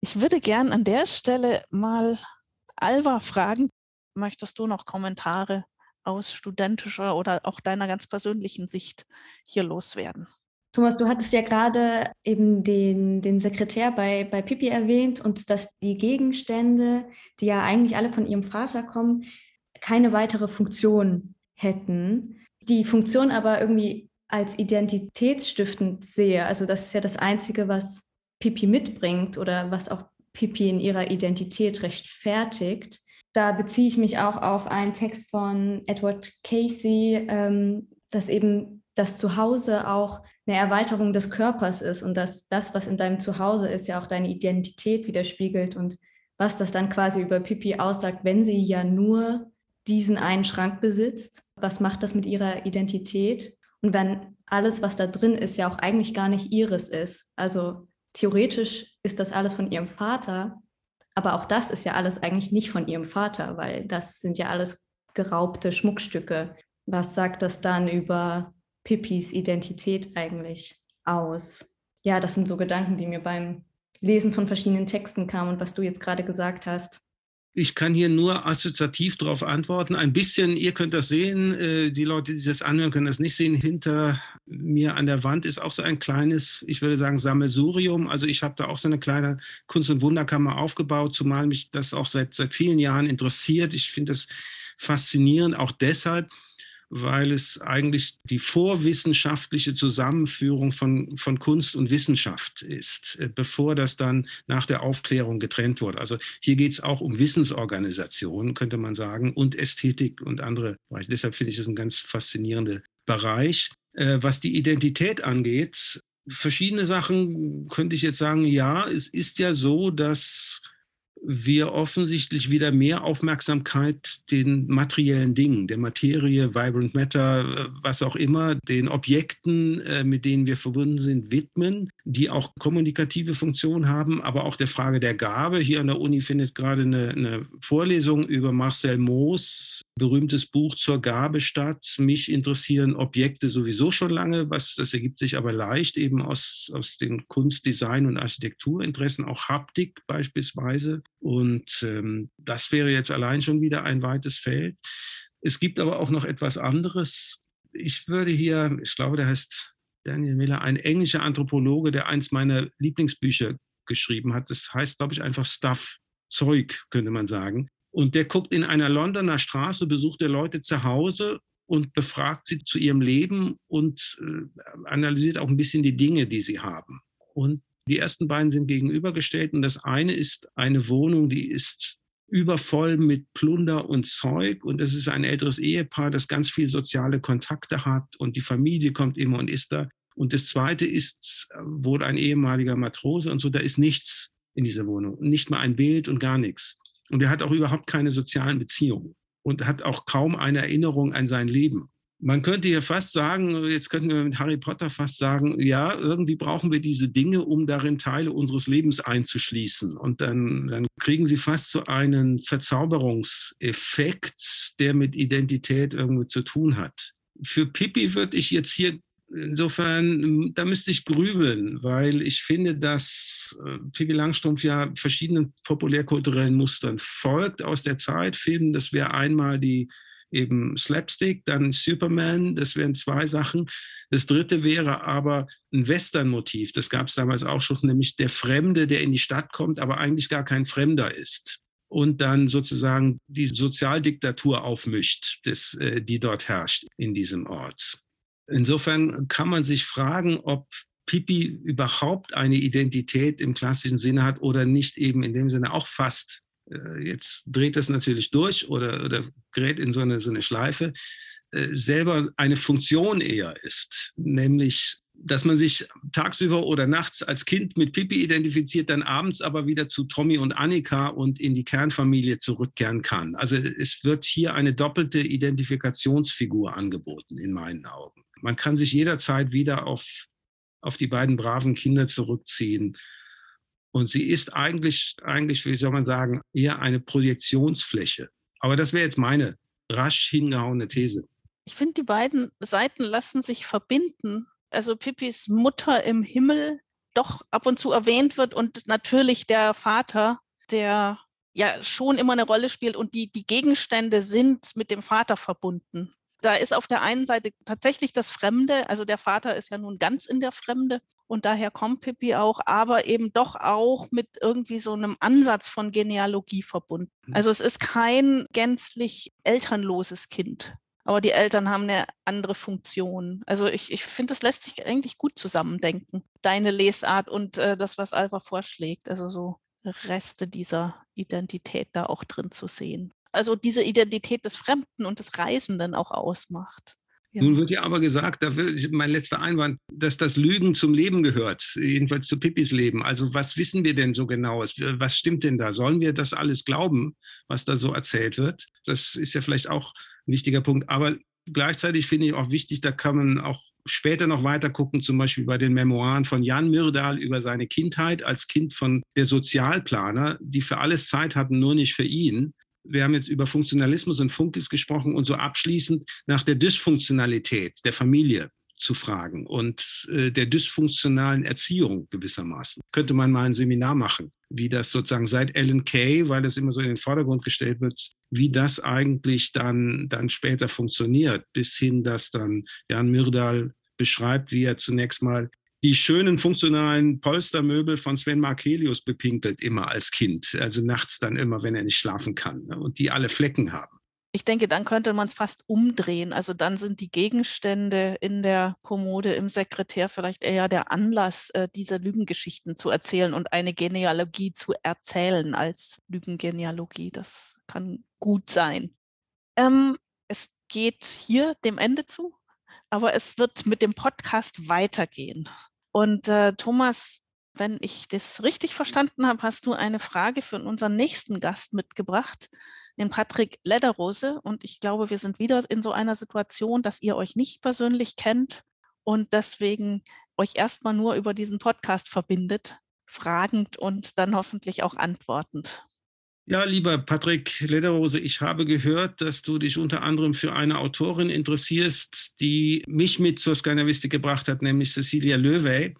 Ich würde gern an der Stelle mal Alva fragen, möchtest du noch Kommentare aus studentischer oder auch deiner ganz persönlichen Sicht hier loswerden?
Thomas, du hattest ja gerade eben den, den Sekretär bei, bei Pipi erwähnt und dass die Gegenstände, die ja eigentlich alle von ihrem Vater kommen, keine weitere Funktion hätten. Die Funktion aber irgendwie als identitätsstiftend sehe. Also das ist ja das Einzige, was Pipi mitbringt oder was auch Pipi in ihrer Identität rechtfertigt. Da beziehe ich mich auch auf einen Text von Edward Casey, ähm, dass eben das Zuhause auch eine Erweiterung des Körpers ist und dass das, was in deinem Zuhause ist, ja auch deine Identität widerspiegelt und was das dann quasi über Pipi aussagt, wenn sie ja nur diesen einen Schrank besitzt. Was macht das mit ihrer Identität? Und wenn alles, was da drin ist, ja auch eigentlich gar nicht ihres ist. Also theoretisch ist das alles von ihrem Vater, aber auch das ist ja alles eigentlich nicht von ihrem Vater, weil das sind ja alles geraubte Schmuckstücke. Was sagt das dann über Pippis Identität eigentlich aus? Ja, das sind so Gedanken, die mir beim Lesen von verschiedenen Texten kamen und was du jetzt gerade gesagt hast.
Ich kann hier nur assoziativ darauf antworten. Ein bisschen, ihr könnt das sehen, äh, die Leute, die das anhören, können das nicht sehen. Hinter mir an der Wand ist auch so ein kleines, ich würde sagen, Sammelsurium. Also ich habe da auch so eine kleine Kunst- und Wunderkammer aufgebaut, zumal mich das auch seit, seit vielen Jahren interessiert. Ich finde das faszinierend, auch deshalb, weil es eigentlich die vorwissenschaftliche Zusammenführung von, von Kunst und Wissenschaft ist, äh, bevor das dann nach der Aufklärung getrennt wurde. Also hier geht es auch um Wissensorganisation, könnte man sagen, und Ästhetik und andere Bereiche. Deshalb finde ich es ein ganz faszinierender Bereich. Äh, was die Identität angeht, verschiedene Sachen könnte ich jetzt sagen, ja, es ist ja so, dass wir offensichtlich wieder mehr Aufmerksamkeit den materiellen Dingen, der Materie, Vibrant Matter, was auch immer, den Objekten, äh, mit denen wir verbunden sind, widmen, die auch kommunikative Funktion haben, aber auch der Frage der Gabe. Hier an der Uni findet gerade eine, eine Vorlesung über Marcel Moos, berühmtes Buch zur Gabe statt. Mich interessieren Objekte sowieso schon lange, was das ergibt sich aber leicht eben aus, aus den Kunst, Design und Architekturinteressen, auch Haptik beispielsweise. Und ähm, das wäre jetzt allein schon wieder ein weites Feld. Es gibt aber auch noch etwas anderes. Ich würde hier, ich glaube, der heißt Daniel Miller, ein englischer Anthropologe, der eins meiner Lieblingsbücher geschrieben hat. Das heißt, glaube ich, einfach Stuff, Zeug, könnte man sagen. Und der guckt in einer Londoner Straße, besucht der Leute zu Hause und befragt sie zu ihrem Leben und äh, analysiert auch ein bisschen die Dinge, die sie haben. Und die ersten beiden sind gegenübergestellt und das eine ist eine Wohnung, die ist übervoll mit Plunder und Zeug und das ist ein älteres Ehepaar, das ganz viel soziale Kontakte hat und die Familie kommt immer und ist da. Und das zweite ist wohl ein ehemaliger Matrose und so, da ist nichts in dieser Wohnung, nicht mal ein Bild und gar nichts. Und er hat auch überhaupt keine sozialen Beziehungen und hat auch kaum eine Erinnerung an sein Leben man könnte hier fast sagen, jetzt könnten wir mit Harry Potter fast sagen, ja, irgendwie brauchen wir diese Dinge, um darin Teile unseres Lebens einzuschließen. Und dann, dann kriegen sie fast so einen Verzauberungseffekt, der mit Identität irgendwie zu tun hat. Für Pippi würde ich jetzt hier insofern, da müsste ich grübeln, weil ich finde, dass äh, Pippi Langstrumpf ja verschiedenen populärkulturellen Mustern folgt aus der Zeit. Filmen, das wäre einmal die eben Slapstick, dann Superman, das wären zwei Sachen. Das dritte wäre aber ein Western-Motiv, das gab es damals auch schon, nämlich der Fremde, der in die Stadt kommt, aber eigentlich gar kein Fremder ist. Und dann sozusagen die Sozialdiktatur aufmischt, das, äh, die dort herrscht in diesem Ort. Insofern kann man sich fragen, ob Pipi überhaupt eine Identität im klassischen Sinne hat oder nicht eben in dem Sinne auch fast jetzt dreht das natürlich durch oder, oder gerät in so eine, so eine Schleife, äh, selber eine Funktion eher ist, nämlich dass man sich tagsüber oder nachts als Kind mit Pippi identifiziert, dann abends aber wieder zu Tommy und Annika und in die Kernfamilie zurückkehren kann. Also es wird hier eine doppelte Identifikationsfigur angeboten, in meinen Augen. Man kann sich jederzeit wieder auf, auf die beiden braven Kinder zurückziehen und sie ist eigentlich, eigentlich, wie soll man sagen, eher eine Projektionsfläche. Aber das wäre jetzt meine rasch hingehauene These.
Ich finde, die beiden Seiten lassen sich verbinden. Also Pippis Mutter im Himmel doch ab und zu erwähnt wird und natürlich der Vater, der ja schon immer eine Rolle spielt und die, die Gegenstände sind mit dem Vater verbunden. Da ist auf der einen Seite tatsächlich das Fremde, also der Vater ist ja nun ganz in der Fremde und daher kommt Pippi auch, aber eben doch auch mit irgendwie so einem Ansatz von Genealogie verbunden. Mhm. Also es ist kein gänzlich elternloses Kind, aber die Eltern haben eine andere Funktion. Also ich, ich finde, das lässt sich eigentlich gut zusammendenken. Deine Lesart und äh, das, was Alva vorschlägt, also so Reste dieser Identität da auch drin zu sehen. Also diese Identität des Fremden und des Reisenden auch ausmacht.
Ja. Nun wird ja aber gesagt, da wird, mein letzter Einwand, dass das Lügen zum Leben gehört, jedenfalls zu Pippis Leben. Also was wissen wir denn so genau? Was stimmt denn da? Sollen wir das alles glauben, was da so erzählt wird? Das ist ja vielleicht auch ein wichtiger Punkt. Aber gleichzeitig finde ich auch wichtig, da kann man auch später noch weiter gucken, zum Beispiel bei den Memoiren von Jan Myrdal über seine Kindheit als Kind von der Sozialplaner, die für alles Zeit hatten, nur nicht für ihn wir haben jetzt über Funktionalismus und Funkis gesprochen und so abschließend nach der Dysfunktionalität der Familie zu fragen und äh, der dysfunktionalen Erziehung gewissermaßen. Könnte man mal ein Seminar machen, wie das sozusagen seit Ellen Kay, weil das immer so in den Vordergrund gestellt wird, wie das eigentlich dann, dann später funktioniert, bis hin, dass dann Jan Myrdal beschreibt, wie er zunächst mal die schönen funktionalen Polstermöbel von Sven Markelius bepinkelt immer als Kind. Also nachts dann immer, wenn er nicht schlafen kann. Ne? Und die alle Flecken haben.
Ich denke, dann könnte man es fast umdrehen. Also dann sind die Gegenstände in der Kommode im Sekretär vielleicht eher der Anlass, äh, diese Lügengeschichten zu erzählen und eine Genealogie zu erzählen als Lügengenealogie. Das kann gut sein. Ähm, es geht hier dem Ende zu, aber es wird mit dem Podcast weitergehen. Und äh, Thomas, wenn ich das richtig verstanden habe, hast du eine Frage für unseren nächsten Gast mitgebracht, den Patrick Lederrose. Und ich glaube, wir sind wieder in so einer Situation, dass ihr euch nicht persönlich kennt und deswegen euch erstmal nur über diesen Podcast verbindet, fragend und dann hoffentlich auch antwortend.
Ja, lieber Patrick Lederhose, ich habe gehört, dass du dich unter anderem für eine Autorin interessierst, die mich mit zur Skandinavistik gebracht hat, nämlich Cecilia Löwey.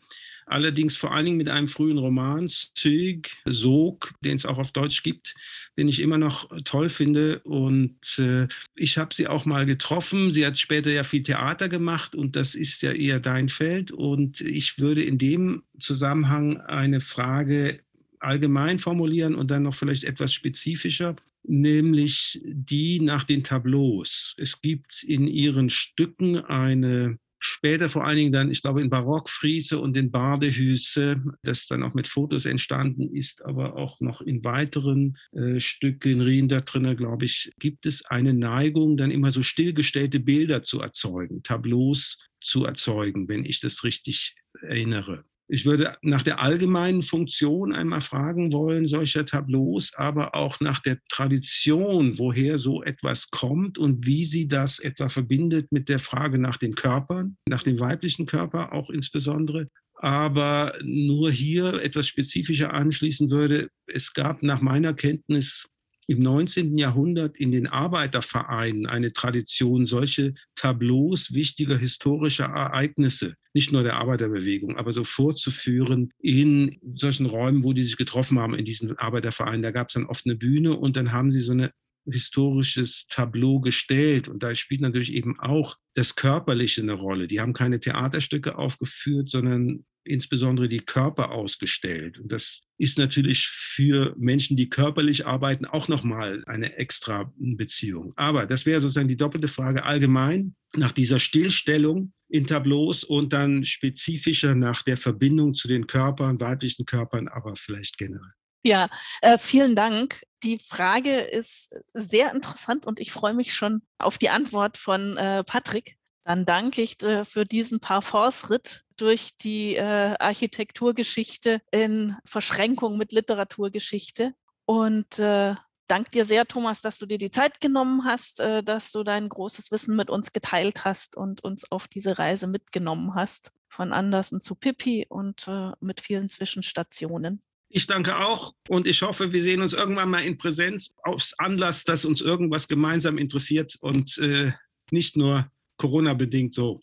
Allerdings vor allen Dingen mit einem frühen Roman, Züg, Sog, den es auch auf Deutsch gibt, den ich immer noch toll finde. Und äh, ich habe sie auch mal getroffen. Sie hat später ja viel Theater gemacht und das ist ja eher dein Feld. Und ich würde in dem Zusammenhang eine Frage allgemein formulieren und dann noch vielleicht etwas spezifischer, nämlich die nach den Tableaus. Es gibt in ihren Stücken eine später vor allen Dingen dann, ich glaube, in Barockfriese und in Badehüse, das dann auch mit Fotos entstanden ist, aber auch noch in weiteren äh, Stücken, Rien da drinnen, glaube ich, gibt es eine Neigung, dann immer so stillgestellte Bilder zu erzeugen, Tableaus zu erzeugen, wenn ich das richtig erinnere. Ich würde nach der allgemeinen Funktion einmal fragen wollen, solcher Tableaus, aber auch nach der Tradition, woher so etwas kommt und wie sie das etwa verbindet mit der Frage nach den Körpern, nach dem weiblichen Körper auch insbesondere. Aber nur hier etwas spezifischer anschließen würde, es gab nach meiner Kenntnis im 19. Jahrhundert in den Arbeitervereinen eine Tradition, solche Tableaus wichtiger historischer Ereignisse, nicht nur der Arbeiterbewegung, aber so vorzuführen in solchen Räumen, wo die sich getroffen haben, in diesen Arbeitervereinen. Da gab es dann oft eine Bühne und dann haben sie so ein historisches Tableau gestellt. Und da spielt natürlich eben auch das Körperliche eine Rolle. Die haben keine Theaterstücke aufgeführt, sondern insbesondere die Körper ausgestellt. Und das ist natürlich für Menschen, die körperlich arbeiten, auch nochmal eine extra Beziehung. Aber das wäre sozusagen die doppelte Frage allgemein nach dieser Stillstellung in Tableaus und dann spezifischer nach der Verbindung zu den Körpern, weiblichen Körpern, aber vielleicht generell.
Ja, äh, vielen Dank. Die Frage ist sehr interessant und ich freue mich schon auf die Antwort von äh, Patrick. Dann danke ich äh, für diesen Parforce-Ritt durch die äh, Architekturgeschichte in Verschränkung mit Literaturgeschichte. Und äh, danke dir sehr, Thomas, dass du dir die Zeit genommen hast, dass du dein großes Wissen mit uns geteilt hast und uns auf diese Reise mitgenommen hast. Von Andersen zu Pippi und mit vielen Zwischenstationen.
Ich danke auch und ich hoffe, wir sehen uns irgendwann mal in Präsenz aufs Anlass, dass uns irgendwas gemeinsam interessiert und äh, nicht nur Corona-bedingt so.